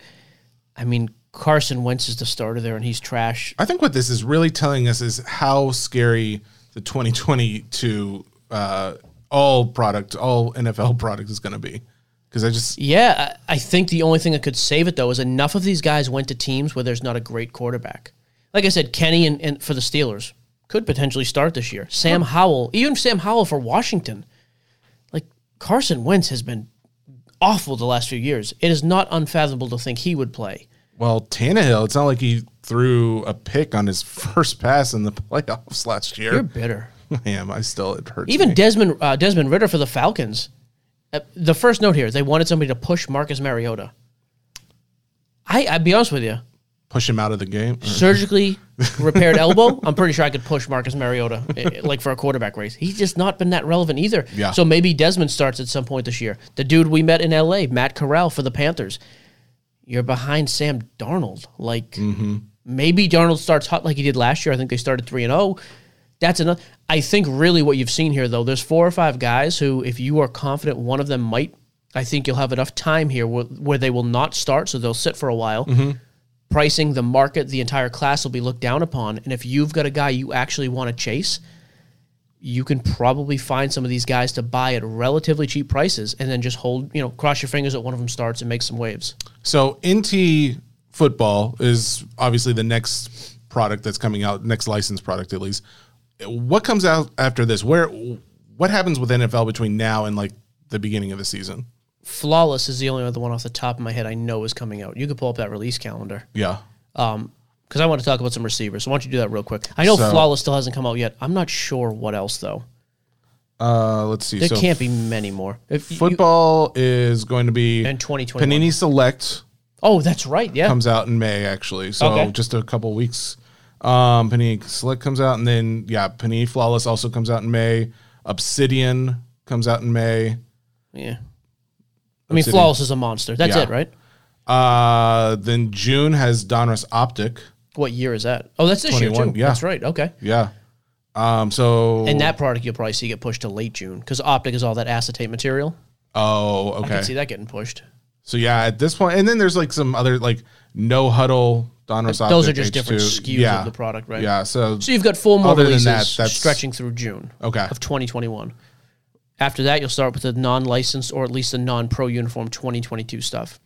I mean, Carson Wentz is the starter there, and he's trash. I think what this is really telling us is how scary the 2022 uh, all product, all NFL product is going to be. Because I just Yeah, I think the only thing that could save it though is enough of these guys went to teams where there's not a great quarterback. Like I said, Kenny and, and for the Steelers could potentially start this year. Sam Howell, even Sam Howell for Washington. Like Carson Wentz has been awful the last few years. It is not unfathomable to think he would play. well, Tannehill. It's not like he threw a pick on his first pass in the playoffs last year. You're bitter. I am. I still it hurts. Even me. Desmond uh, Desmond Ridder for the Falcons. The first note here, they wanted somebody to push Marcus Mariota. I I'd be honest with you. push him out of the game. surgically repaired elbow, I'm pretty sure I could push Marcus Mariota eh, like for a quarterback race. He's just not been that relevant either. Yeah. So maybe Desmond starts at some point this year. The dude we met in LA, Matt Corral for the Panthers. You're behind Sam Darnold. Like Mm-hmm. maybe Darnold starts hot like he did last year. I think they started 3 and 0. That's enough. I think really what you've seen here though, there's four or five guys who if you are confident one of them might I think you'll have enough time here where, where they will not start, so they'll sit for a while Mm-hmm. pricing, the market, the entire class will be looked down upon. And if you've got a guy you actually want to chase, you can probably find some of these guys to buy at relatively cheap prices and then just hold, you know, cross your fingers that one of them starts and makes some waves. So NT football is obviously the next product that's coming out, next licensed product at least. What comes out after this? Where what happens with NFL between now and like the beginning of the season? Flawless is the only other one off the top of my head I know is coming out. You could pull up that release calendar. Yeah. Um, because I want to talk about some receivers. So why don't you do that real quick? I know So- Flawless still hasn't come out yet. I'm not sure what else though. Uh, let's see. There so can't be many more. If you- football is going to be in 2020. Panini Select Oh, that's right. Yeah. comes out in May actually. So Okay. just a couple weeks. Um, Panini Select comes out, and then yeah, Panini Flawless also comes out in May. Obsidian comes out in May. Yeah. I mean, Obsidian. Flawless is a monster. That's Yeah. it, right? Uh, then June has Donruss Optic. What year is that? Oh, that's this year 21, too. yeah. That's right. Okay. Yeah. Um. So And that product you'll probably see get pushed to late June because optic is all that acetate material. Oh, okay. I okay. can see that getting pushed. So yeah, at this point, and then there's like some other like no huddle Those are just different H2. SKUs yeah. of the product, right? Yeah. So So you've got four more Other than releases that, stretching through June okay. of 2021. After that, you'll start with the non-licensed or at least the non-pro uniform 2022 stuff.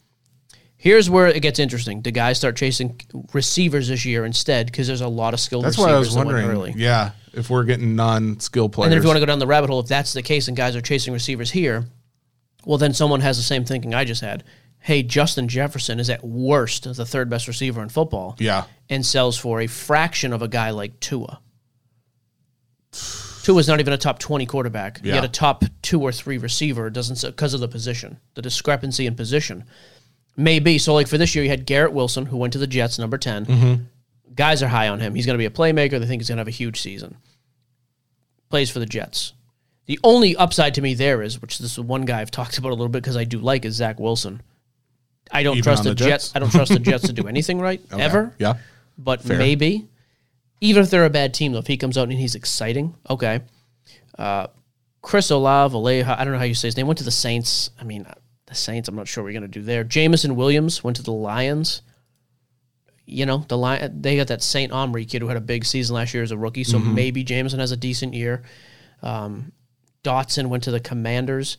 Here's where it gets interesting. The guys start chasing receivers this year instead because there's a lot of skilled That's receivers why I was wondering. early. Yeah, if we're getting non-skill players. And then if you want to go down the rabbit hole, if that's the case and guys are chasing receivers here, well, then someone has the same thinking I just had. Hey, Justin Jefferson is at worst the third best receiver in football yeah, and sells for a fraction of a guy like Tua. Tua's not even a top 20 quarterback, Yeah. yet a top two or three receiver doesn't because of the position, the discrepancy in position. Maybe. So, like for this year, you had Garrett Wilson, who went to the Jets, number 10. Mm-hmm. Guys are high on him. He's going to be a playmaker. They think he's going to have a huge season. Plays for the Jets. The only upside to me there is, which this is one guy I've talked about a little bit because I do like, is Zach Wilson. I don't Even trust the the Jets. Jets? I don't trust the Jets to do anything right Okay. ever. Yeah, But Fair. maybe, even if they're a bad team, though, if he comes out and he's exciting, okay. Uh, Chris Olave, Aleja, I don't know how you say his name, went to the Saints. I mean, uh, the Saints, I'm not sure what you're going to do there. Jameson Williams went to the Lions. You know, the Lion, they got that Saint Omri kid who had a big season last year as a rookie, so Mm-hmm. maybe Jameson has a decent year. Um, Dotson went to the Commanders.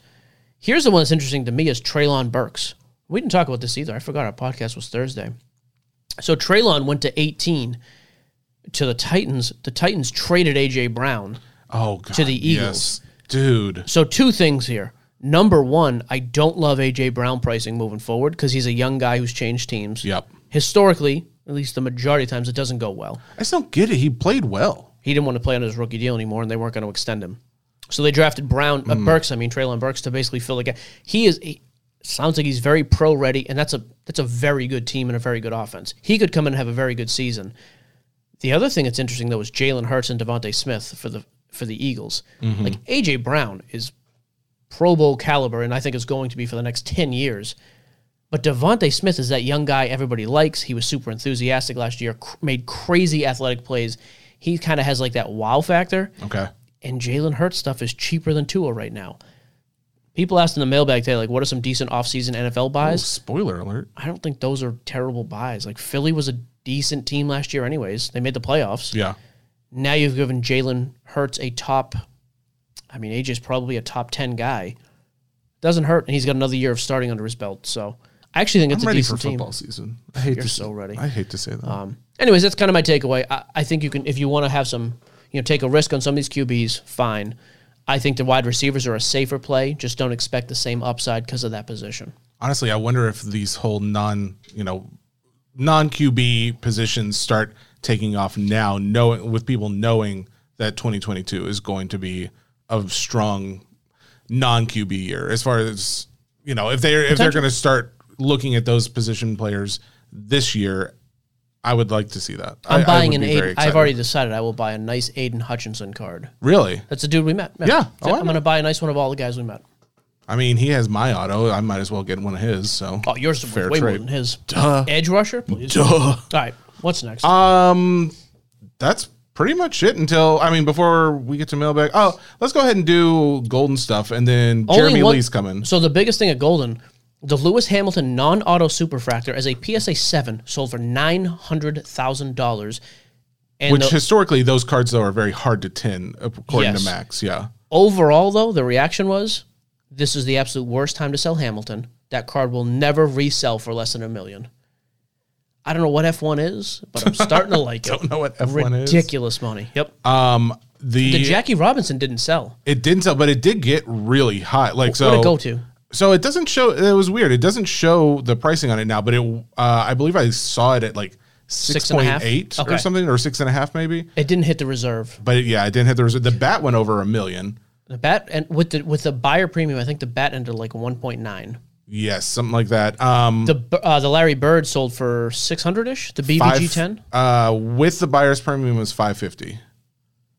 Here's the one that's interesting to me is Treylon Burks. We didn't talk about this either. I forgot our podcast was Thursday. So Treylon went to 18 to the Titans. The Titans traded AJ Brown. Oh, God, To the yes. dude. So two things here. Number one, I don't love AJ Brown pricing moving forward because he's a young guy who's changed teams. Yep. Historically, at least the majority of times, it doesn't go well. I don't get it. He played well. He didn't want to play on his rookie deal anymore, and they weren't going to extend him. So they drafted Brown, uh, Burks. I mean Treylon Burks to basically fill the gap. He is. He, sounds like he's very pro ready, and that's a that's a very good team and a very good offense. He could come in and have a very good season. The other thing that's interesting though is Jalen Hurts and DeVonta Smith for the for the Eagles. Mm-hmm. Like AJ Brown is Pro Bowl caliber, and I think is going to be for the next ten years. But DeVonta Smith is that young guy everybody likes. He was super enthusiastic last year, cr- made crazy athletic plays. He kind of has like that wow factor Okay. and Jalen Hurts stuff is cheaper than Tua right now. People asked in the mailbag today, like, what are some decent offseason NFL Oh, buys? spoiler alert. I don't think those are terrible buys. Like, Philly was a decent team last year, anyways. They made the playoffs. Yeah. Now you've given Jalen Hurts a top. I mean, AJ's probably a top ten guy. Doesn't hurt, and he's got another year of starting under his belt. So I actually think it's I'm a ready for decent team. football season. I hate You're to so ready. I hate to say that. Um, anyways, that's kind of my takeaway. I, I think you can, if you want to have some, you know, take a risk on some of these QBs, fine. I think the wide receivers are a safer play. Just don't expect the same upside because of that position. Honestly, I wonder if these whole non, you know, non QB positions start taking off now, knowing with people knowing that 2022 is going to be a strong non QB year. As far as you know, if they're if they're going to start looking at those position players this year, I would like to see that. I- I'm I buying would an Aidan. I've already decided I will buy a nice Aidan Hutchinson card. really. That's the dude we met. Yeah. Oh, I I'm going to buy a nice one of all the guys we met. I mean, he has my auto. I might as well get one of his. So Oh, yours is Fair way more trade. than his. Duh. Edge rusher, please. Duh. All right, what's next? Um, that's pretty much it until I mean before we get to mailbag. Oh, let's go ahead and do golden stuff, and then Only Jeremy one- Lee's coming. So the biggest thing at Golden, the Lewis Hamilton non-auto superfractor as a PSA seven sold for nine hundred thousand dollars, and Which the- historically, those cards though are very hard to tin, according Yes. to Max. Yeah, overall though, the reaction was, "This is the absolute worst time to sell Hamilton. That card will never resell for less than a million. I don't know what F one is, but I'm starting to like it. don't know what F1 is. Ridiculous money. Yep. Um, the, the Jackie Robinson didn't sell. it didn't sell, but it did get really hot. Like so, Where'd it go to? So it doesn't show. It was weird. It doesn't show the pricing on it now, but it. Uh, I believe I saw it at like six point eight Six and a point half? eight Okay. or something, or six and a half maybe. It didn't hit the reserve. But it, yeah, it didn't hit the reserve. The bat went over a million. The bat and with the with the buyer premium, I think the bat ended like one point nine. Yes, something like that. Um, The uh, the Larry Bird sold for six hundred ish. The BVG ten. Uh, with the buyer's premium was five fifty.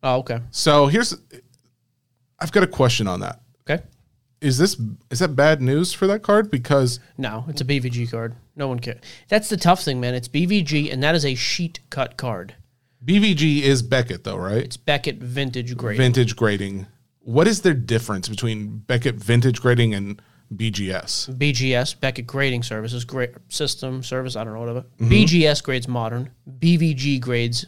Oh, okay. So here's, I've got a question on that. Okay. Is this is that bad news for that card? Because No, it's a BVG card. No one cares. That's the tough thing, man. It's BVG, and that is a sheet cut card. BVG is Beckett though, right? It's Beckett Vintage Grade. Vintage grading. What is their difference between Beckett vintage grading and BGS? BGS Beckett Grading Services, great system service. I don't know whatever. Mm-hmm. BGS grades modern. BVG grades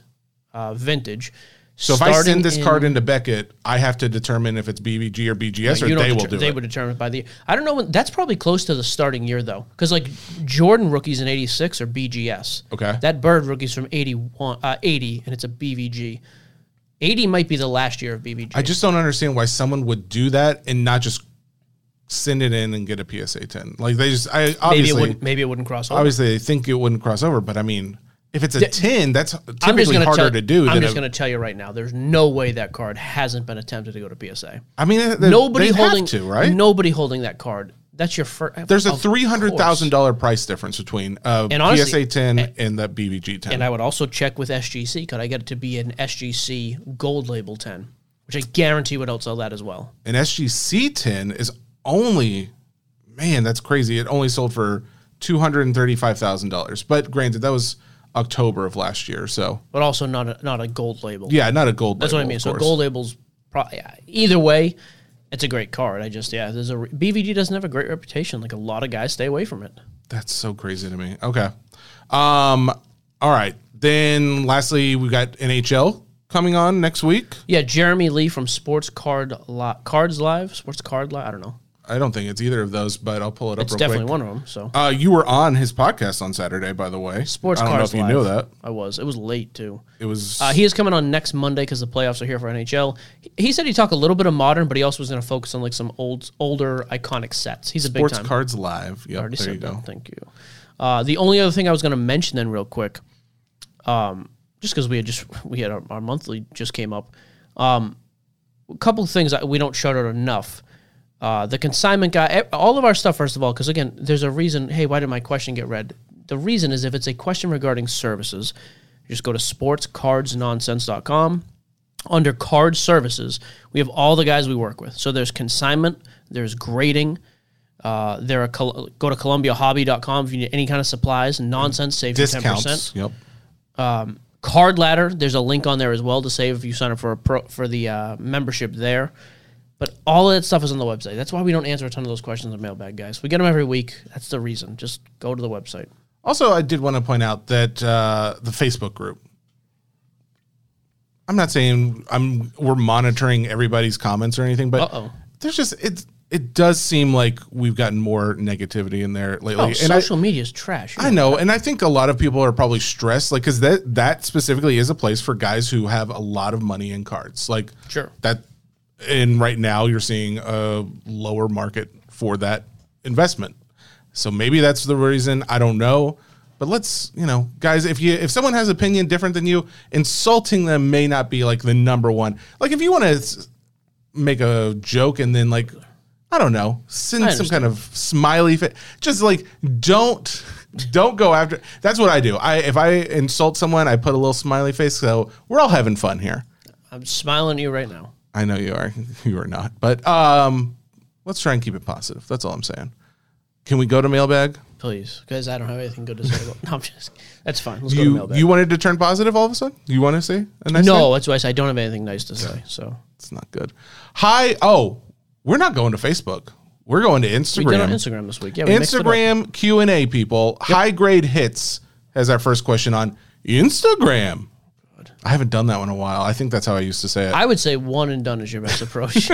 uh, vintage. So if I Starting send this in- card into Beckett, I have to determine if it's BVG or BGS, or You don't they will deter- do they it. would determine by the. I don't know. When, that's probably close to the starting year though, because like Jordan rookies in '86 are BGS. Okay. That Bird rookie's from '81, uh, '80, and it's a BVG. '80 might be the last year of BVG. I just don't understand why someone would do that and not just send it in and get a PSA 10. Like they just, I maybe it obviously, wouldn't. Maybe it wouldn't cross over. obviously they think it wouldn't cross over, but I mean, if it's a 10, that's typically harder tell, to do. I'm just going to tell you right now. There's no way that card hasn't been attempted to go to PSA. I mean, they, nobody they holding to, right? Nobody holding that card. That's your first. There's a three hundred thousand dollar price difference between uh, And honestly- PSA 10 and the BVG 10. And I would also check with SGC. Could I get it to be an SGC Gold Label 10, which I guarantee would outsell that as well. An SGC 10 is only, man, that's crazy. It only sold for two hundred and thirty five thousand dollars. But granted, that was October of last year, so But also not a, not a gold label. yeah, not a gold. That's what I mean. So course. gold labels, pro- yeah, either way, it's a great card. I just yeah, there's a re- BVG doesn't have a great reputation. Like a lot of guys stay away from it. That's so crazy to me. Okay. Um. All right. Then, lastly, we got NHL coming on next week. Yeah, Jeremy Lee from Sports Card Li- Cards Live, Sports Card Live. I don't know. I don't think it's either of those, but I'll pull it up It's real definitely quick. one of them. So Uh, you were on his podcast on Saturday, by the way. Sports I don't Cards know if you knew that. I was. It was late too. It was. Uh, he is coming on next Monday because the playoffs are here for NHL. He- He said he talked a little bit of modern, but he also was going to focus on like some old, older iconic sets. He's a big Sports time. Cards Live. Already there you go. that. Thank you. Uh, the only other thing I was going to mention then, real quick, um, just because we had just we had our, our monthly just came up. Um, a couple of things we don't shout out enough. Uh, the consignment guy, all of our stuff, first of all, because again, there's a reason. Hey, why did my question get read? The reason is if it's a question regarding services, just go to sportscardsnonsense.com. Under card services, we have all the guys we work with. So there's consignment, there's grading, uh, there are col- go to columbiahobby.com if you need any kind of supplies. Nonsense, save you ten percent. Discounts. Yep. Card ladder, there's a link on there as well to save if you sign up for a pro for the uh, membership there. But all of that stuff is on the website. That's why we don't answer a ton of those questions in mailbag, guys. We get them every week. That's the reason. Just go to the website. Also, I did want to point out that uh, the Facebook group. I'm not saying I'm we're monitoring everybody's comments or anything, but Uh-oh. there's just it it does seem like we've gotten more negativity in there lately. Oh, and social media is trash. I know, and I think a lot of people are probably stressed, like because that that specifically is a place for guys who have a lot of money in cards, like Sure. that. And right now, you're seeing a lower market for that investment, so maybe that's the reason. I don't know, but let's you know, guys, if you if someone has opinion different than you, insulting them may not be like the number one. Like if you want to make a joke and then like I don't know, send some kind of smiley face. Just like don't don't go after. That's what I do. I if I insult someone, I put a little smiley face. So we're all having fun here. I'm smiling at you right now. I know you are. You are not. But um, let's try and keep it positive. That's all I'm saying. Can we go to mailbag? Please, because I don't have anything good to say about. No, I'm just. That's fine. Let's go to You mailbag. you wanted to turn positive all of a sudden? You want to say a nice no, thing? that's why I, say I don't have anything nice to say. So It's not good. Hi. Oh, we're not going to Facebook. We're going to we did on Instagram. Instagram this week. Yeah, we mixed it up. Instagram Q and A people. High grade hits has our first question on Instagram. I haven't done that one in a while. I think that's how I used to say it. I would say one and done is your best approach.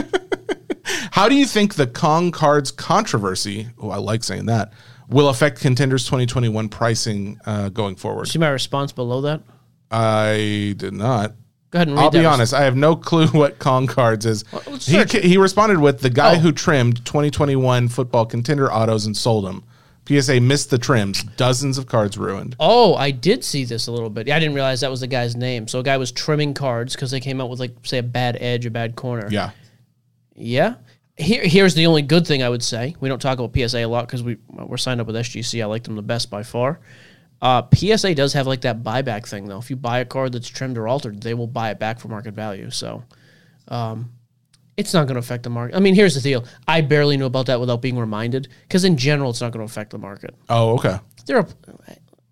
how do you think the Kong cards controversy? Oh, I like saying that. Will affect contenders 2021 pricing uh, going forward. See my response below that. I did not. Go ahead and read I'll be honest. I have no clue what Kong cards is. let's He, he responded with the guy Oh. who trimmed 2021 football contender autos and sold them. PSA missed the trims. Dozens of cards ruined. Oh, I did see this a little bit. I didn't realize that was the guy's name. So a guy was trimming cards because they came out with like say a bad edge, a bad corner. Yeah. Yeah. Here, here's the only good thing I would say. We don't talk about PSA a lot because we we're signed up with SGC. I like them the best by far. Uh, PSA does have like that buyback thing though. If you buy a card that's trimmed or altered, they will buy it back for market value. So, um, it's not going to affect the market. I mean, here's the deal. I barely knew about that without being reminded because in general, it's not going to affect the market. Oh, okay. There are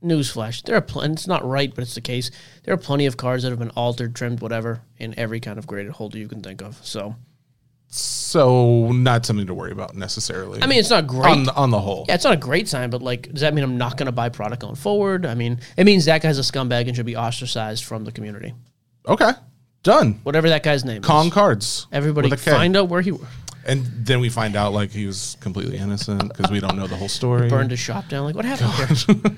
newsflash. There are pl- it's not right, but it's the case. There are plenty of cards that have been altered, trimmed, whatever, in every kind of graded holder you can think of. So, So not something to worry about necessarily. I mean, it's not great. on the, on the whole. Yeah, it's not a great sign, but like, does that mean I'm not going to buy product going forward? I mean, it means that guy's a scumbag and should be ostracized from the community. Okay. Done. Whatever that guy's name is. Kong is. cards. Everybody with a K. find out where he was. And then we find out like he was completely innocent because we don't know the whole story. burned his shop down. Like, what happened here?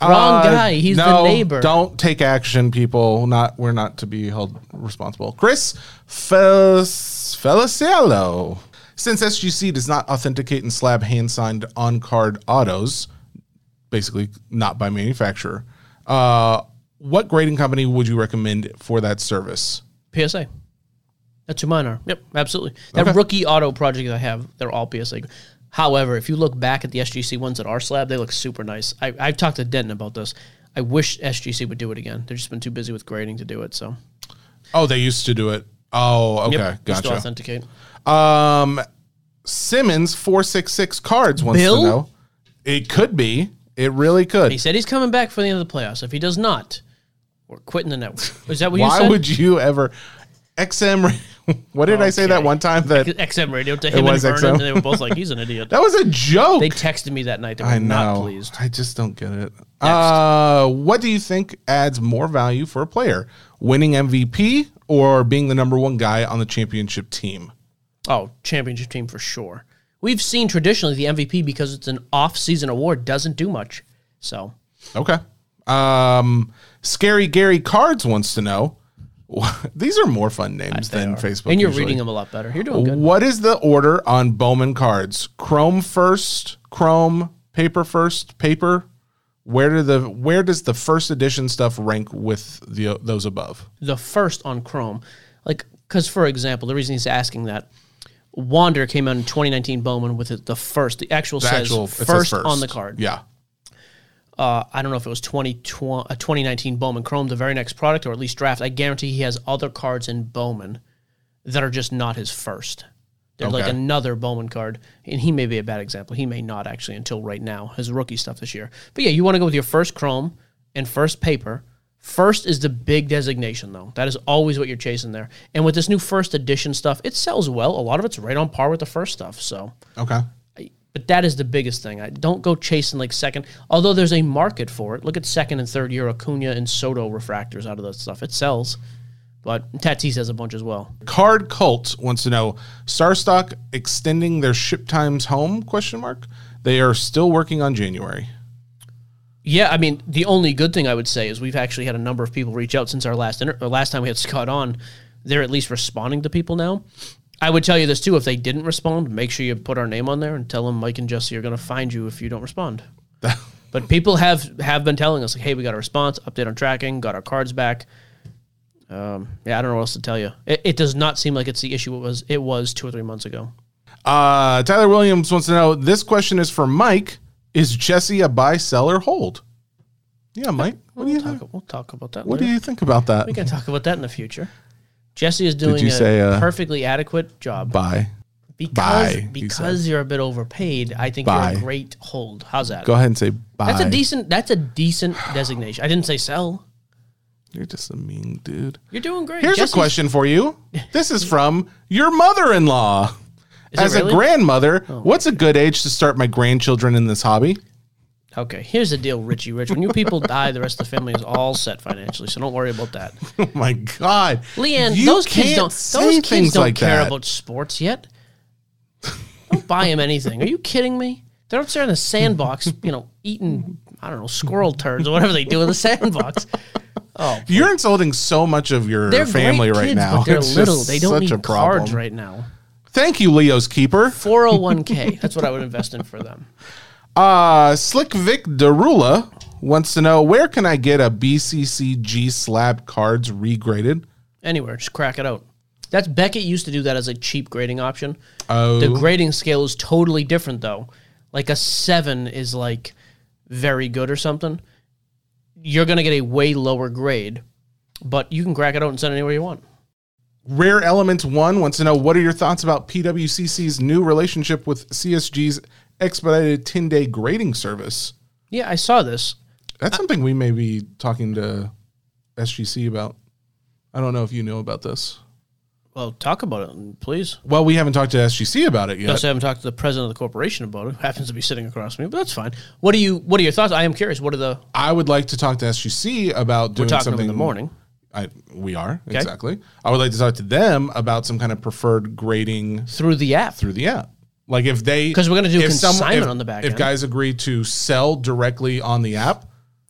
Wrong Uh, guy. He's no, the neighbor. Don't take action, people. Not we're not to be held responsible. Chris Fel- Feliciello. Since SGC does not authenticate and slab hand signed on card autos, basically not by manufacturer, uh, what grading company would you recommend for that service? PSA. That's who mine are. Yep, absolutely. That Okay. rookie auto project I have, they're all PSA. However, if you look back at the SGC ones that are slab, they look super nice. I, I've talked to Denton about this. I wish SGC would do it again. They've just been too busy with grading to do it. So, Oh, they used to do it. Oh, okay, yep, just to gotcha. authenticate. Um, Simmons four six six cards wants Bill? to know. It could be. It really could. He said he's coming back for the end of the playoffs. If he does not, we're quitting the network. Is that what you Why said? Why would you ever? XM. What did I say that one time? That XM radio to him and was Vernon, XM? and they were both like, "He's an idiot." that was a joke. They texted me that night. They were I not know. pleased. I just don't get it. Uh, what do you think adds more value for a player? Winning MVP or being the number one guy on the championship team? Oh, championship team for sure. We've seen traditionally the MVP because it's an off-season award doesn't do much. So Okay. Um, Scary Gary Cards wants to know. These are more fun names than are. Facebook. and you're usually. reading them a lot better. You're doing good. What is the order on Bowman cards? Chrome first, Chrome, paper first, paper. Where do the where does the first edition stuff rank with the those above? The first on Chrome, like because for example, the reason he's asking that. Wander came out in 2019 Bowman with it, the first. The actual The says actual says first, on the card. Yeah. Uh, I don't know if it was 2020, uh, 2019 Bowman Chrome, the very next product, or at least draft. I guarantee he has other cards in Bowman that are just not his first. They're like another Bowman card, and he may be a bad example. He may not actually until right now, his rookie stuff this year. But yeah, you want to go with your first Chrome and first paper. First is the big designation, though. That is always what you're chasing there. And with this new first edition stuff, it sells well. A lot of it's right on par with the first stuff. So Okay. But that is the biggest thing. I don't go chasing like second, although there's a market for it. Look at second and third year Acuna and Soto refractors out of that stuff. It sells. But Tatis has a bunch as well. Card Cult wants to know Starstock extending their ship times home? Question mark. They are still working on January. Yeah, I mean, the only good thing I would say is we've actually had a number of people reach out since our last inter- or last time we had Scott on. They're at least responding to people now. I would tell you this too: if they didn't respond, make sure you put our name on there and tell them Mike and Jesse are going to find you if you don't respond. but people have have been telling us like, "Hey, we got a response, update on tracking, got our cards back." Um, yeah, I don't know what else to tell you. It, it does not seem like it's the issue it was it was two or three months ago. Uh, Tyler Williams wants to know this question is for Mike. Is Jesse a buy, sell, or hold? Yeah, Mike. What do you We'll think? talk, we'll talk about that. What do you think about that? We can talk about that in the future. Jesse is doing you a say, uh, perfectly adequate job. Buy. Because Buy, because you're a bit overpaid, I think you're a great hold. How's that? Go ahead and say buy. That's a decent. That's a decent designation. I didn't say sell. You're just a mean dude. You're doing great. Here's Jesse's- a question for you. This is from your mother-in-law. Is As really? Oh. a grandmother, what's a good age to start my grandchildren in this hobby? Okay, here's the deal, Richie Rich. When you people die, the rest of the family is all set financially, so don't worry about that. Oh my god, Leanne, You those kids can't don't. say Those kids things don't like care that. about sports yet. don't buy them anything. Are you kidding me? They're up there in the sandbox, you know, eating I don't know squirrel turds or whatever they do in the sandbox. Oh, You're insulting so much of your they're family great right kids, now. but they're It's just little. They don't such a need cards problem. right now. Thank you, Leo's keeper. 401k. That's what I would invest in for them. Uh, Slick Vic Darula wants to know where can I get a BCCG slab cards regraded? Anywhere, just crack it out. That's Beckett used to do that as a cheap grading option. Oh, The grading scale is totally different though. Like a seven is like very good or something. You're gonna get a way lower grade, but you can crack it out and send it anywhere you want. Rare Elements One wants to know what are your thoughts about PWCC's new relationship with CSG's expedited 10 day grading service? Yeah, I saw this. That's something we may be talking to SGC about. I don't know if you know about this. Well, talk about it, please. Well, we haven't talked to SGC about it yet. Yes, I haven't talked to the president of the corporation about it. Who happens to be sitting across from me, but that's fine. What are you? What are your thoughts? I am curious. What are the? I would like to talk to SGC about doing We're talking to them something in the morning. I, we are exactly. I would like to talk to them about some kind of preferred grading through the app. through the app. Like if they because we're gonna do consignment if- on the back If end. guys agree to sell directly on the app,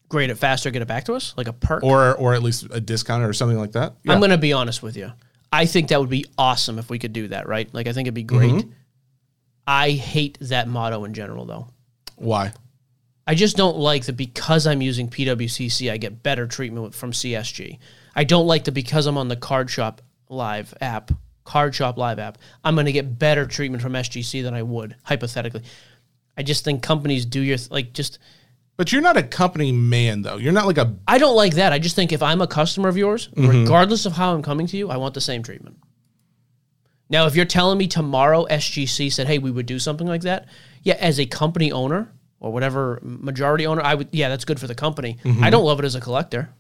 Grade it faster, get it back to us, like a perk. or or at least a discount or something like that. Yeah. I'm going to be honest with you. I think that would be awesome if we could do that, right? Like, I think it'd be great. Mm-hmm. I hate that motto in general, though. Why? I just don't like that because I'm using PWCC, I get better treatment from CSG. I don't like that because I'm on the Card Shop Live app, Card Shop Live app, I'm going to get better treatment from SGC than I would, hypothetically. I just think companies do your, th- like, just, But you're not a company man though. You're not like a I don't like that. I just think if I'm a customer of yours, Mm-hmm. regardless of how I'm coming to you, I want the same treatment. Now, if you're telling me tomorrow SGC said, "Hey, we would do something like that," yeah, as a company owner or whatever majority owner, I would. Yeah, that's good for the company. Mm-hmm. I don't love it as a collector.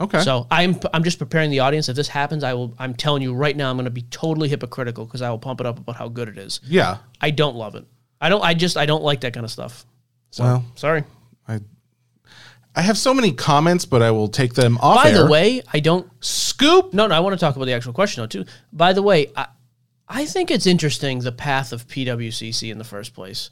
Okay. So I'm I'm just preparing the audience. If this happens, I will. I'm telling you right now, I'm going to be totally hypocritical because I will pump it up about how good it is. yeah. I don't love it. I don't. I just I don't like that kind of stuff. So Well, sorry. I I have so many comments, but I will take them off. By the way, I don't Scoop. No, no, I want to talk about the actual question though too. By the way, I, I think it's interesting the path of PWCC in the first place.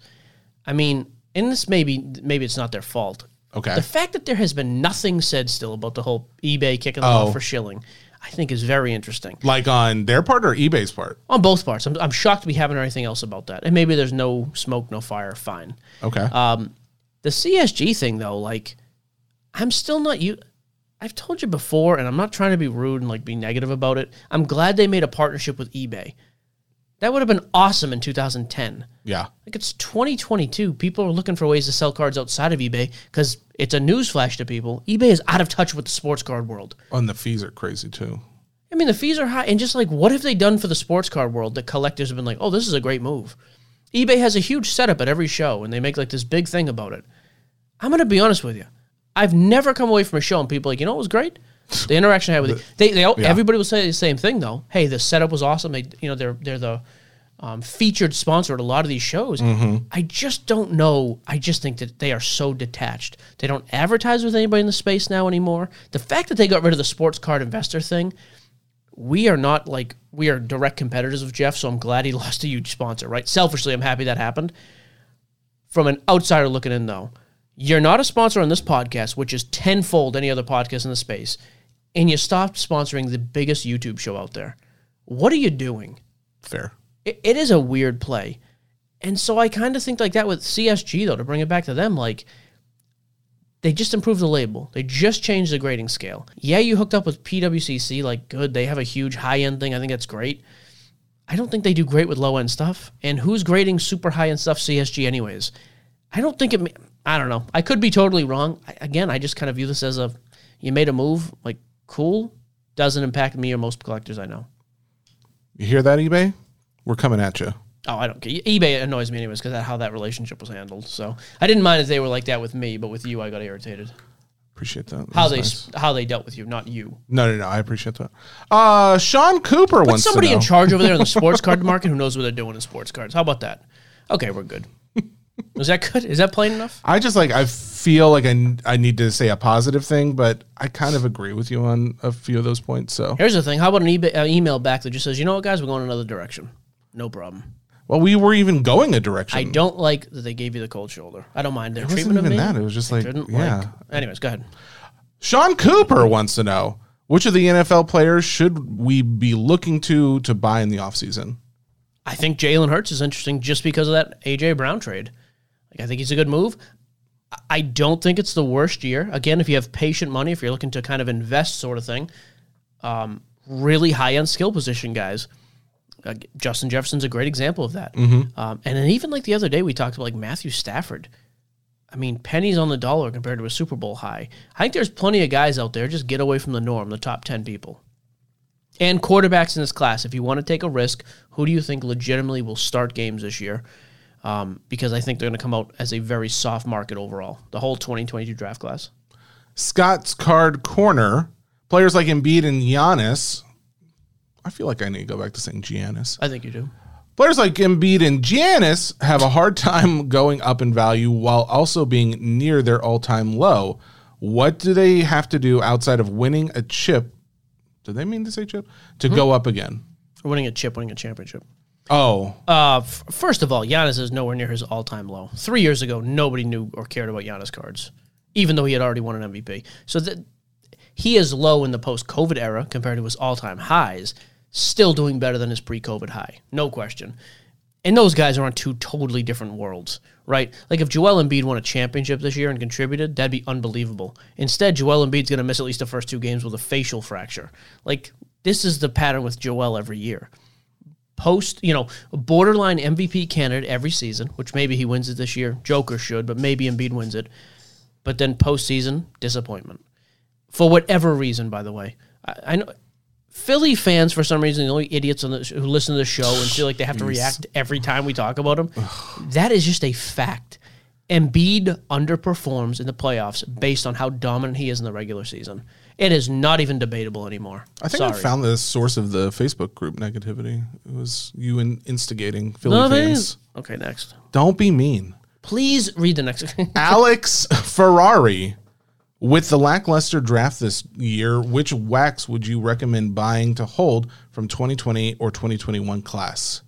I mean, and this maybe maybe it's not their fault. Okay. The fact that there has been nothing said still about the whole eBay kicking them Oh. off for shilling, I think is very interesting Like on their part or eBay's part? on both parts. I'm, I'm shocked we haven't heard anything else about that. And maybe there's no smoke, no fire. Fine. Okay. Um, the CSG thing though, like, I'm still not you. I've told you before, and I'm not trying to be rude and like be negative about it. I'm glad they made a partnership with eBay. That would have been awesome in 2010. yeah. Like it's 2022. People are looking for ways to sell cards outside of eBay because it's a newsflash to people. eBay is out of touch with the sports card world. And the fees are crazy too. I mean, the fees are high, and just like, what have they done for the sports card world that collectors have been like, oh, this is a great move? eBay has a huge setup at every show, and they make like this big thing about it. I'm gonna be honest with you. I've never come away from a show and people are like, you know, what was great. The interaction I had with you. They, they, all Yeah. everybody will say the same thing though. Hey, the setup was awesome. They, you know, they're they're the um, featured sponsor at a lot of these shows. I just don't know. I just think that they are so detached. They don't advertise with anybody in the space now anymore. The fact that they got rid of the sports card investor thing, we are not like we are direct competitors of Jeff, so I'm glad he lost a huge sponsor, right? Selfishly, I'm happy that happened. From an outsider looking in, though, you're not a sponsor on this podcast, which is tenfold any other podcast in the space, and you stop sponsoring the biggest YouTube show out there. What are you doing? Fair. It, it is a weird play. And so I kind of think like that with CSG, though, to bring it back to them, like they just improved the label. They just changed the grading scale. Yeah, you hooked up with PWCC, like good. They have a huge high end thing. I think that's great. I don't think they do great with low end stuff. And who's grading super high end stuff CSG anyways? I don't think it. I don't know. I could be totally wrong. I, again, I just kind of view this as a you made a move, like cool. Doesn't impact me or most collectors I know. You hear that, eBay? We're coming at you. Oh, I don't care. eBay annoys me anyways because of how that relationship was handled. So I didn't mind if they were like that with me, but with you, I got irritated. Appreciate that. How they nice. how they dealt with you, not you. No, no, no. I appreciate that. Uh, Sean Cooper Put wants somebody in charge over there in the sports card market who knows what they're doing in sports cards. How about that? Okay, we're good. Is that good? Is that plain enough? I just like I feel like I, I need to say a positive thing, but I kind of agree with you on a few of those points. So, Here's the thing. How about an eBay, uh, email back that just says, you know what, guys, we're going another direction. No problem. well, we were even going a direction. I don't like that they gave you the cold shoulder. I don't mind their It wasn't treatment of even me. that. It was just like, didn't yeah. like- Anyways, go ahead. Sean Cooper wants to know which of the NFL players should we be looking to to buy in the offseason? I think Jalen Hurts is interesting just because of that AJ Brown trade. I think he's a good move. I- don't think it's the worst year. Again, if you have patient money, if you're looking to kind of invest, sort of thing, um, really high end skill position guys. Uh, Justin Jefferson's a great example of that. Um, and then even like the other day, we talked about like Matthew Stafford. I mean, pennies on the dollar compared to a Super Bowl high. I think there's plenty of guys out there. Just get away from the norm, the top 10 people. And quarterbacks in this class, if you want to take a risk, who do you think legitimately will start games this year? Um, because I think they're going to come out as a very soft market overall, the whole 2022 draft class. Scott's card corner players like Embiid and Giannis. I feel like I need to go back to saying Giannis. I think you do. Players like Embiid and Giannis have a hard time going up in value while also being near their all-time low. What do they have to do outside of winning a chip? Do they mean to say chip to go up again? Winning a chip, winning a championship. Oh, Uh, f- first of all, Giannis is nowhere near his all-time low. Three years ago, nobody knew or cared about Giannis cards, even though he had already won an MVP. So he is low in the post-COVID era compared to his all-time highs. Still doing better than his pre-COVID high, no question. And those guys are on two totally different worlds, right? Like if Joel Embiid won a championship this year and contributed, that'd be unbelievable. Instead, Joel Embiid's going to miss at least the first two games with a facial fracture. Like this is the pattern with Joel every year post, you know, borderline MVP candidate every season, which maybe he wins it this year. Joker should, but maybe Embiid wins it. But then postseason, disappointment. For whatever reason, by the way. I, I know Philly fans, for some reason, the only idiots on the, who listen to the show and feel like they have to react every time we talk about him. that is just a fact. Embiid underperforms in the playoffs based on how dominant he is in the regular season. It is not even debatable anymore. I think Sorry. I found the source of the Facebook group negativity. It was you in instigating Philly fans. Okay, next. Don't be mean. Please read the next. Alex Ferrari. With the lackluster draft this year, which wax would you recommend buying to hold from 2020 or 2021 class?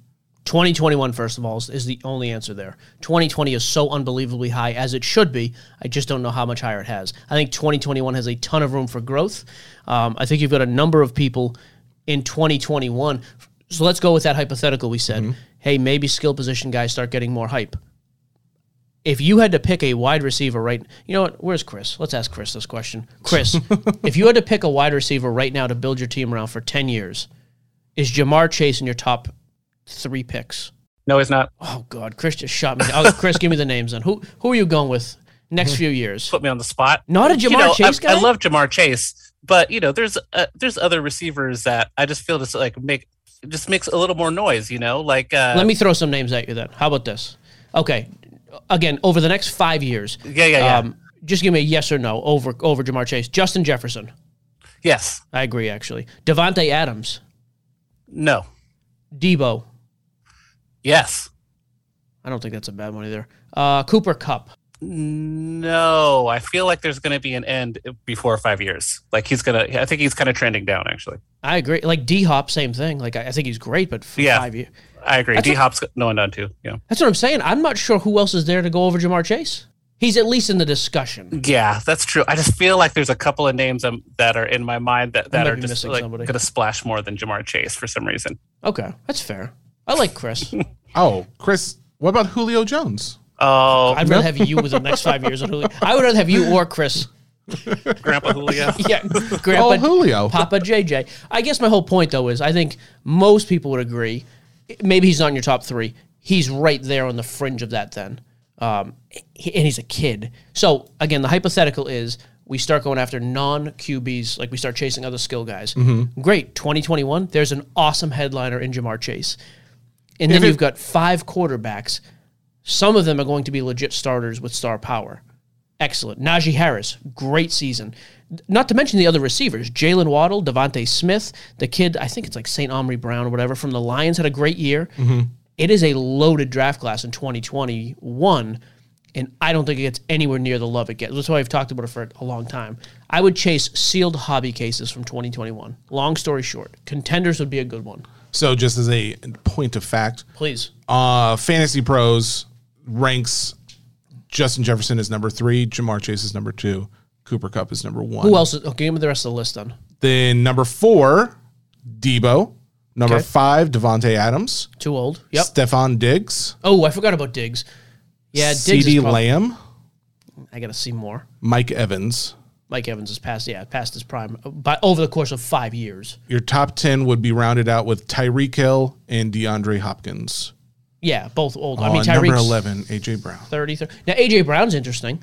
2021, first of all, is, is the only answer there. 2020 is so unbelievably high as it should be. I just don't know how much higher it has. I think 2021 has a ton of room for growth. Um, I think you've got a number of people in 2021. So let's go with that hypothetical we said. Hey, maybe skill position guys start getting more hype. If you had to pick a wide receiver right, you know what? Where's Chris? Let's ask Chris this question. Chris, if you had to pick a wide receiver right now to build your team around for 10 years, is Ja'Marr Chase in your top three picks? No, he's not. Oh God, Chris just shot me. Oh, Chris, give me the names then. Who who are you going with next few years? Put me on the spot. Not a You Ja'Marr know, Chase I, guy. I love Ja'Marr Chase, but you know, there's uh, there's other receivers that I just feel just like make just makes a little more noise. You know, like uh, Let me throw some names at you then. How about this? Okay, again, over the next five years, yeah, yeah, yeah. um, just give me a yes or no over over Ja'Marr Chase. Justin Jefferson, yes, I agree actually. Davante Adams, no, Deebo, yes, I don't think that's a bad one either. Uh, Cooper Kupp, No, I feel like there's going to be an end before five years. Like he's gonna, I think he's kind of trending down. Actually, I agree. Like D Hop, same thing. Like I, I think he's great, but for Yeah. five years. I agree. D Hop's going down too. Yeah, That's what I'm saying. I'm not sure who else is there to go over Ja'Marr Chase. He's at least in the discussion. yeah, that's true. I just feel like there's a couple of names um, that are in my mind that, that are just like going to splash more than Ja'Marr Chase for some reason. Okay, that's fair. I like Chris. Oh, Chris, what about Julio Jones? Oh, I'd rather have you with the next five years. Than Julio. I would rather have you or Chris. Grandpa Julio. Yeah, Oh, Grandpa Julio. Papa JJ. I guess my whole point though is I think most people would agree. Maybe he's not in your top three. He's right there on the fringe of that. Then, um, he- and he's a kid. So again, the hypothetical is we start going after non QBs, like we start chasing other skill guys. Great, 2021. There's an awesome headliner in Ja'Marr Chase, and then it- you've got five quarterbacks. Some of them are going to be legit starters with star power. Excellent. Najee Harris, great season. Not to mention the other receivers. Jaylen Waddle, DeVonta Smith, the kid, I think it's like St. Omri Brown or whatever, from the Lions had a great year. Mm-hmm. It is a loaded draft class in 2021, and I don't think it gets anywhere near the love it gets. That's why I've talked about it for a long time. I would chase sealed hobby cases from 2021. Long story short, contenders would be a good one. So, just as a point of fact, Please. uh, Fantasy Pros ranks Justin Jefferson as number three, Ja'Marr Chase is number two, Cooper Kupp is number one. Who else? Is, okay, give me the rest of the list then. Then number four, Deebo. Number Okay. five, Davante Adams. Too old. Yep. Stefon Diggs. Oh, I forgot about Diggs. Yeah, Diggs CeeDee is Lamb. I got to see more. Mike Evans. Mike Evans is past, yeah, past his prime, but over the course of five years. Your top 10 would be rounded out with Tyreek Hill and DeAndre Hopkins. Yeah, both old. I Uh, mean, number Tyreek's 11, AJ Brown. 30, 30. Now, AJ Brown's interesting.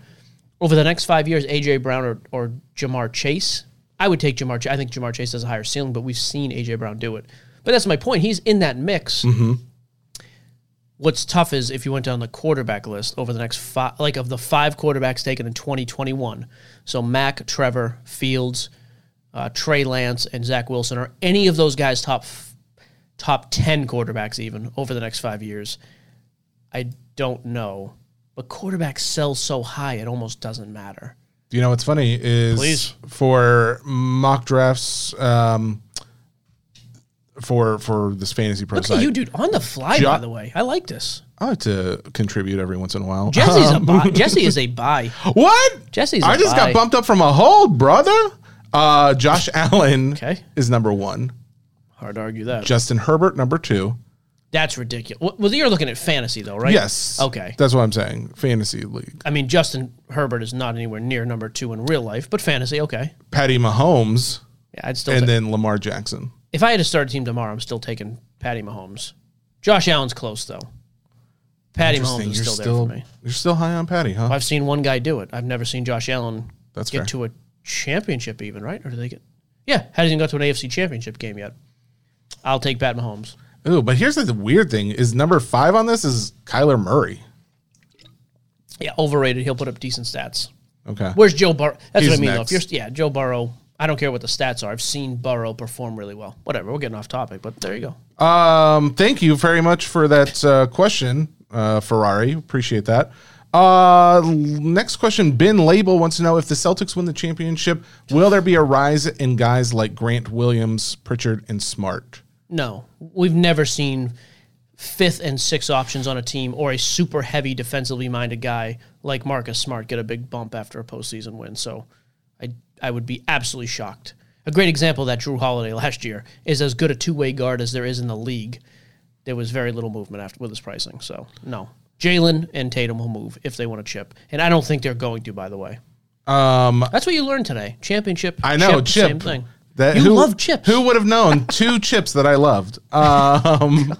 Over the next five years, AJ Brown or, or Ja'Marr Chase. I would take Ja'Marr. I think Ja'Marr Chase has a higher ceiling, but we've seen AJ Brown do it. But that's my point. He's in that mix. Mm-hmm. What's tough is if you went down the quarterback list over the next five, like of the five quarterbacks taken in 2021. So Mac, Trevor, Fields, uh, Trey Lance, and Zach Wilson. Are any of those guys top f- top 10 quarterbacks even over the next five years? I don't know. But quarterbacks sell so high, it almost doesn't matter. You know what's funny is Please. for mock drafts um, for for this fantasy pro Look site. at you, dude, on the fly, Jo- by the way. I like this. I like to contribute every once in a while. Jesse's a Um, buy. Jesse is a buy. What? Jesse's a I just buy. got bumped up from a hold, brother. Uh, Josh Allen Okay. is number one. Hard to argue that. Justin Herbert number two. That's ridiculous. Well, you're looking at fantasy, though, right? Yes. Okay. That's what I'm saying. Fantasy league. I mean, Justin Herbert is not anywhere near number two in real life, but fantasy, okay. Patty Mahomes Yeah, I'd still. and then Lamar Jackson. If I had to start a team tomorrow, I'm still taking Patty Mahomes. Josh Allen's close though. Patty Mahomes is You're still, there for me. You're still high on Patty, huh? I've seen one guy do it. I've never seen Josh Allen That's get fair. to a championship, even right? Or do they get? Yeah, hasn't even got to an AFC championship game yet. I'll take Pat Mahomes. Ooh, but here's the weird thing: is number five on this is Kyler Murray. Yeah, overrated. He'll put up decent stats. Okay. Where's Joe Burrow? That's He's what I mean. next. Though. If you're, yeah, Joe Burrow. I don't care what the stats are. I've seen Burrow perform really well. Whatever. We're getting off topic, but there you go. Um, thank you very much for that uh, question, uh, Ferrari. Appreciate that. Uh, next question. Ben Label wants to know if the Celtics win the championship, will there be a rise in guys like Grant Williams, Pritchard, and Smart? No, we've never seen fifth and sixth options on a team or a super heavy defensively minded guy like Marcus Smart get a big bump after a postseason win. So I would be absolutely shocked. A great example that Jrue Holiday last year is as good a two way guard as there is in the league. There was very little movement after with his pricing. So no. Jalen and Tatum will move if they want to chip. And I don't think they're going to, by the way. Um, That's what you learned today. Championship. I know chip, chip. Same thing. That You who, love chips. Who would have known two chips that I loved? Um,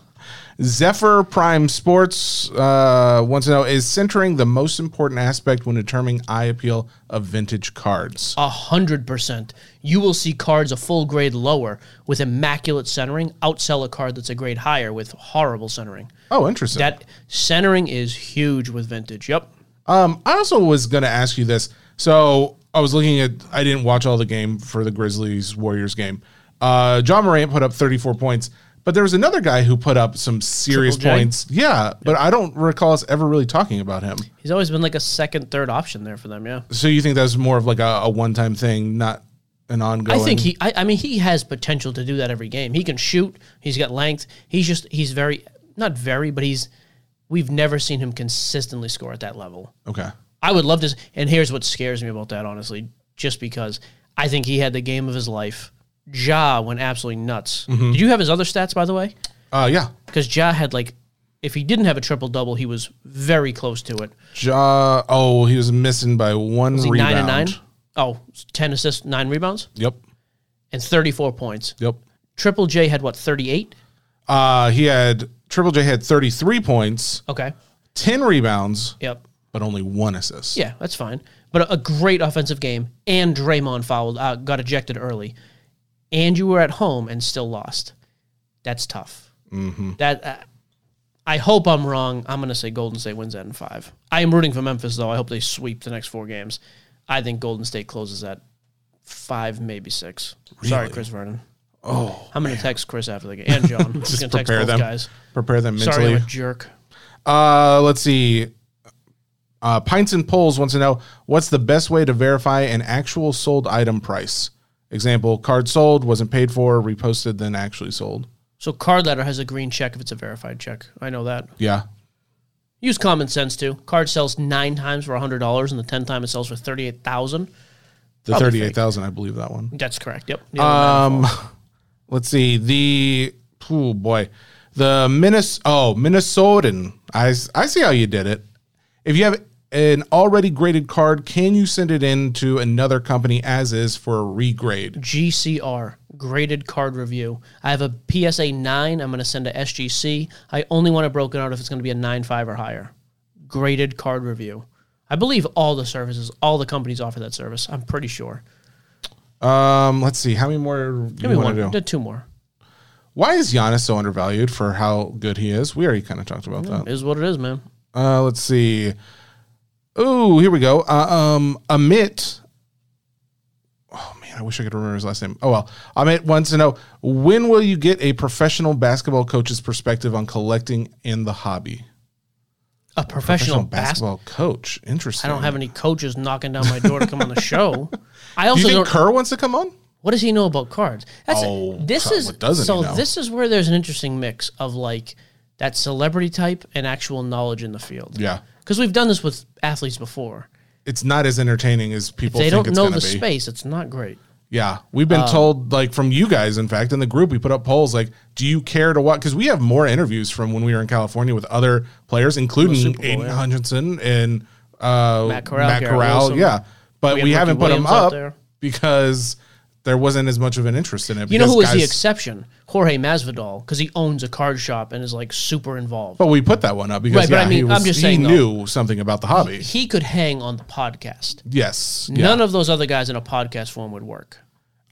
Zephyr Prime Sports uh, wants to know: Is centering the most important aspect when determining eye appeal of vintage cards? A hundred percent. You will see cards a full grade lower with immaculate centering outsell a card that's a grade higher with horrible centering. Oh, interesting. That centering is huge with vintage. Yep. Um, I also was going to ask you this. So I was looking at. I didn't watch all the game for the Grizzlies Warriors game. Uh, Ja Morant put up 34 points, But there was another guy who put up some serious points. Yeah, but I don't recall us ever really talking about him. He's always been like a second, third option there for them. Yeah. So you think that's more of like a, a one time thing, not an ongoing? I think he. I, I mean, he has potential to do that every game. He can shoot. He's got length. He's just. He's very not very, but he's. We've never seen him consistently score at that level. Okay. I would love to. And here's what scares me about that, honestly, just because I think he had the game of his life. Ja went absolutely nuts. Did you have his other stats, by the way? Uh, yeah. Because Ja had like, if he didn't have a triple double, he was very close to it. Ja. Oh, he was missing by one Was he rebound. nine and nine? Oh, 10 assists, nine rebounds, Yep. and 34 points. Yep. Triple J had what, 38? Uh, he had Triple J had 33 points, Okay. 10 rebounds, Yep. but only one assist. Yeah, that's fine. But a, a great offensive game, and Draymond fouled, uh, got ejected early, and you were at home and still lost. That's tough. Mm-hmm. That uh, I hope I'm wrong. I'm going to say Golden State wins that in five. I am rooting for Memphis though. I hope they sweep the next four games. I think Golden State closes at five, maybe six. Sorry, Chris Vernon. Oh, I'm going to text Chris after the game and John. Just going to text both them. guys. Prepare them Sorry, I'm a jerk. Uh, let's see. Uh, Pints and Polls wants to know what's the best way to verify an actual sold item price. Example: card sold, wasn't paid for, reposted, then actually sold. So Card Ladder has a green check if it's a verified check. I know that. Yeah, Use common sense too. Card sells nine times for hundred dollars, and the ten time it sells for thirty eight thousand. the Probably thirty-eight thousand, I believe that one. That's correct. Yep. The Um, let's see the oh boy, the Minnes oh Minnesotan. I I see how you did it. If you have an already graded card, can you send it in to another company as is for a regrade? GCR graded card review. I have a PSA nine. I'm going to send to SGC. I only want it broken out if it's going to be a nine five or higher. Graded card review. I believe all the services, all the companies offer that service. I'm pretty sure. Um, let's see how many more Give me want one. to do. Two more. Why is Giannis so undervalued for how good he is? We already kind of talked about that. Is what it is, man. Uh, let's see. Oh, here we go. Uh, um, Amit. Oh man, I wish I could remember his last name. Oh well, Amit wants to know when will you get a professional basketball coach's perspective on collecting in the hobby? A professional, basketball. basketball coach. Interesting. I don't have any coaches knocking down my door to come on the show. I Do also you think. Kerr wants to come on? What does he know about cards? That's Oh, this is what doesn't he so. This is where there's an interesting mix of like that celebrity type and actual knowledge in the field. Yeah, because we've done this with athletes before. it's not as entertaining as people they think don't it's know the be. space. It's not great. Yeah, we've been told like from you guys. In fact, in the group, we put up polls like, "Do you care to watch?" Because we have more interviews from when we were in California with other players, including Super Bowl, Aidan yeah. Hutchinson and uh, Matt Corral, Garrett Corral, Wilson. yeah, but We we, haven't Ricky put them Williams out up there. because there wasn't as much of an interest in it. You know who was the exception? Jorge Masvidal, because he owns a card shop and is like super involved. But we put that one up because Right, but yeah, I mean, he, was, I'm just he saying, though, knew something about the hobby. He could hang on the podcast. yes, None of those other guys in a podcast form would work.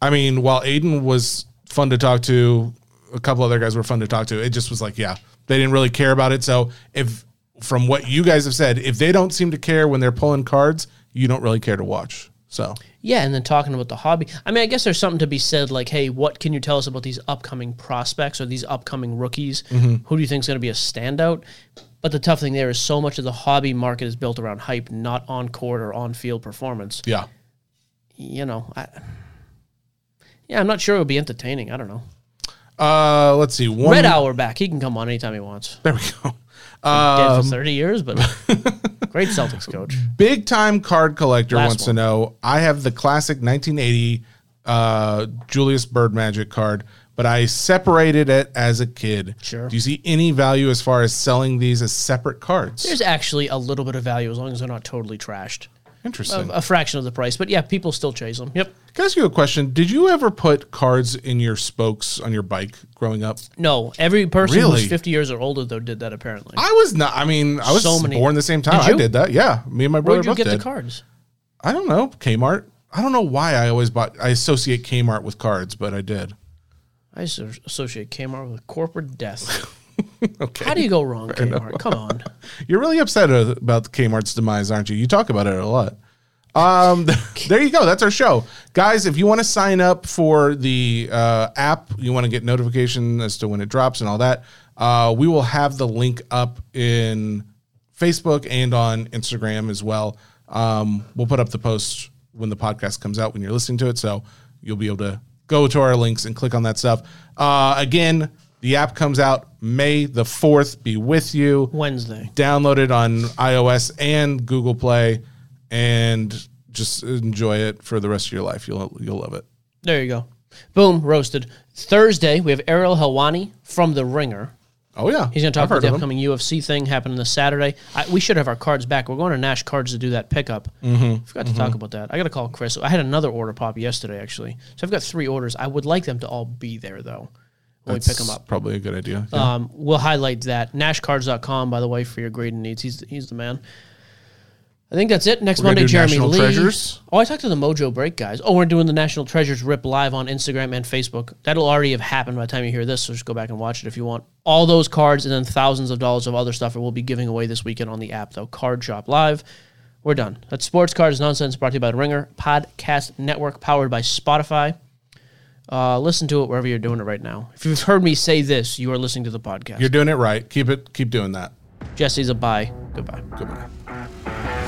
I mean, while Aidan was fun to talk to, a couple other guys were fun to talk to. It just was like, yeah, they didn't really care about it. So if from what you guys have said, if they don't seem to care when they're pulling cards, you don't really care to watch. So Yeah, and then talking about the hobby. I mean, I guess there's something to be said like, hey, what can you tell us about these upcoming prospects or these upcoming rookies? Mm-hmm. Who do you think is going to be a standout? But the tough thing there is so much of the hobby market is built around hype, not on court or on field performance. yeah, You know, I, yeah, I'm not sure it would be entertaining. I don't know. uh, let's see. One, Red Auerbach. He can come on anytime he wants. There we go. Dead Um, for 30 years, but great Celtics coach. Big time card collector Last wants one. to know. I have the classic 1980 uh, Julius Bird Magic card, but I separated it as a kid. Sure. Do you see any value as far as selling these as separate cards? There's actually a little bit of value as long as they're not totally trashed. Interesting. A, a fraction of the price, but yeah, people still chase them. Yep. Can I ask you a question? Did you ever put cards in your spokes on your bike growing up? No, every person Really? who's 50 years or older though did that apparently. I was not. I mean, I was So many- born the same time. Did I did that. Yeah, me and my brother Where'd you get did. the cards? I don't know. Kmart. I don't know why I always bought. I associate Kmart with cards, but I did. I associate Kmart with corporate death. Okay. How do you go wrong, Kmart? Come on. You're really upset about Kmart's demise, aren't you? You talk about it a lot. Um, there you go. That's our show, guys. If you want to sign up for the uh, app, you want to get notification as to when it drops and all that. Uh, we will have the link up in Facebook and on Instagram as well. Um, we'll put up the post when the podcast comes out when you're listening to it, so you'll be able to go to our links and click on that stuff. Uh, again, the app comes out May the fourth. Be with you. Wednesday. Download it on iOS and Google Play, and just enjoy it for the rest of your life. You'll you'll love it. There you go. Boom, roasted. Thursday, we have Ariel Helwani from The Ringer. Oh yeah, He's going to talk I've about the him. upcoming UFC thing happening this Saturday. I, we should have our cards back. We're going to Nash Cards to do that pickup. Mm-hmm. Forgot to talk about that. I got to call Chris. I had another order pop yesterday, actually. So I've got three orders. I would like them to all be there, though, when we pick them up. Probably a good idea. Yeah. Um, we'll highlight that. NashCards.com, by the way, for your grading needs. He's, he's the man. I think that's it. Next We're Monday, Jeremy National Lee. Treasures? Oh, I talked to the Mojo Break guys. Oh, we're doing the National Treasures Rip live on Instagram and Facebook. That'll already have happened by the time you hear this, so just go back and watch it if you want. All those cards and then thousands of dollars of other stuff we'll be giving away this weekend on the app, though. Card Shop Live. We're done. That's Sports Cards Nonsense brought to you by the Ringer Podcast Network, powered by Spotify. Uh, listen to it wherever you're doing it right now. If you've heard me say this, you are listening to the podcast. You're doing it right. Keep it. Keep doing that. Jesse's a bye. Goodbye. Goodbye.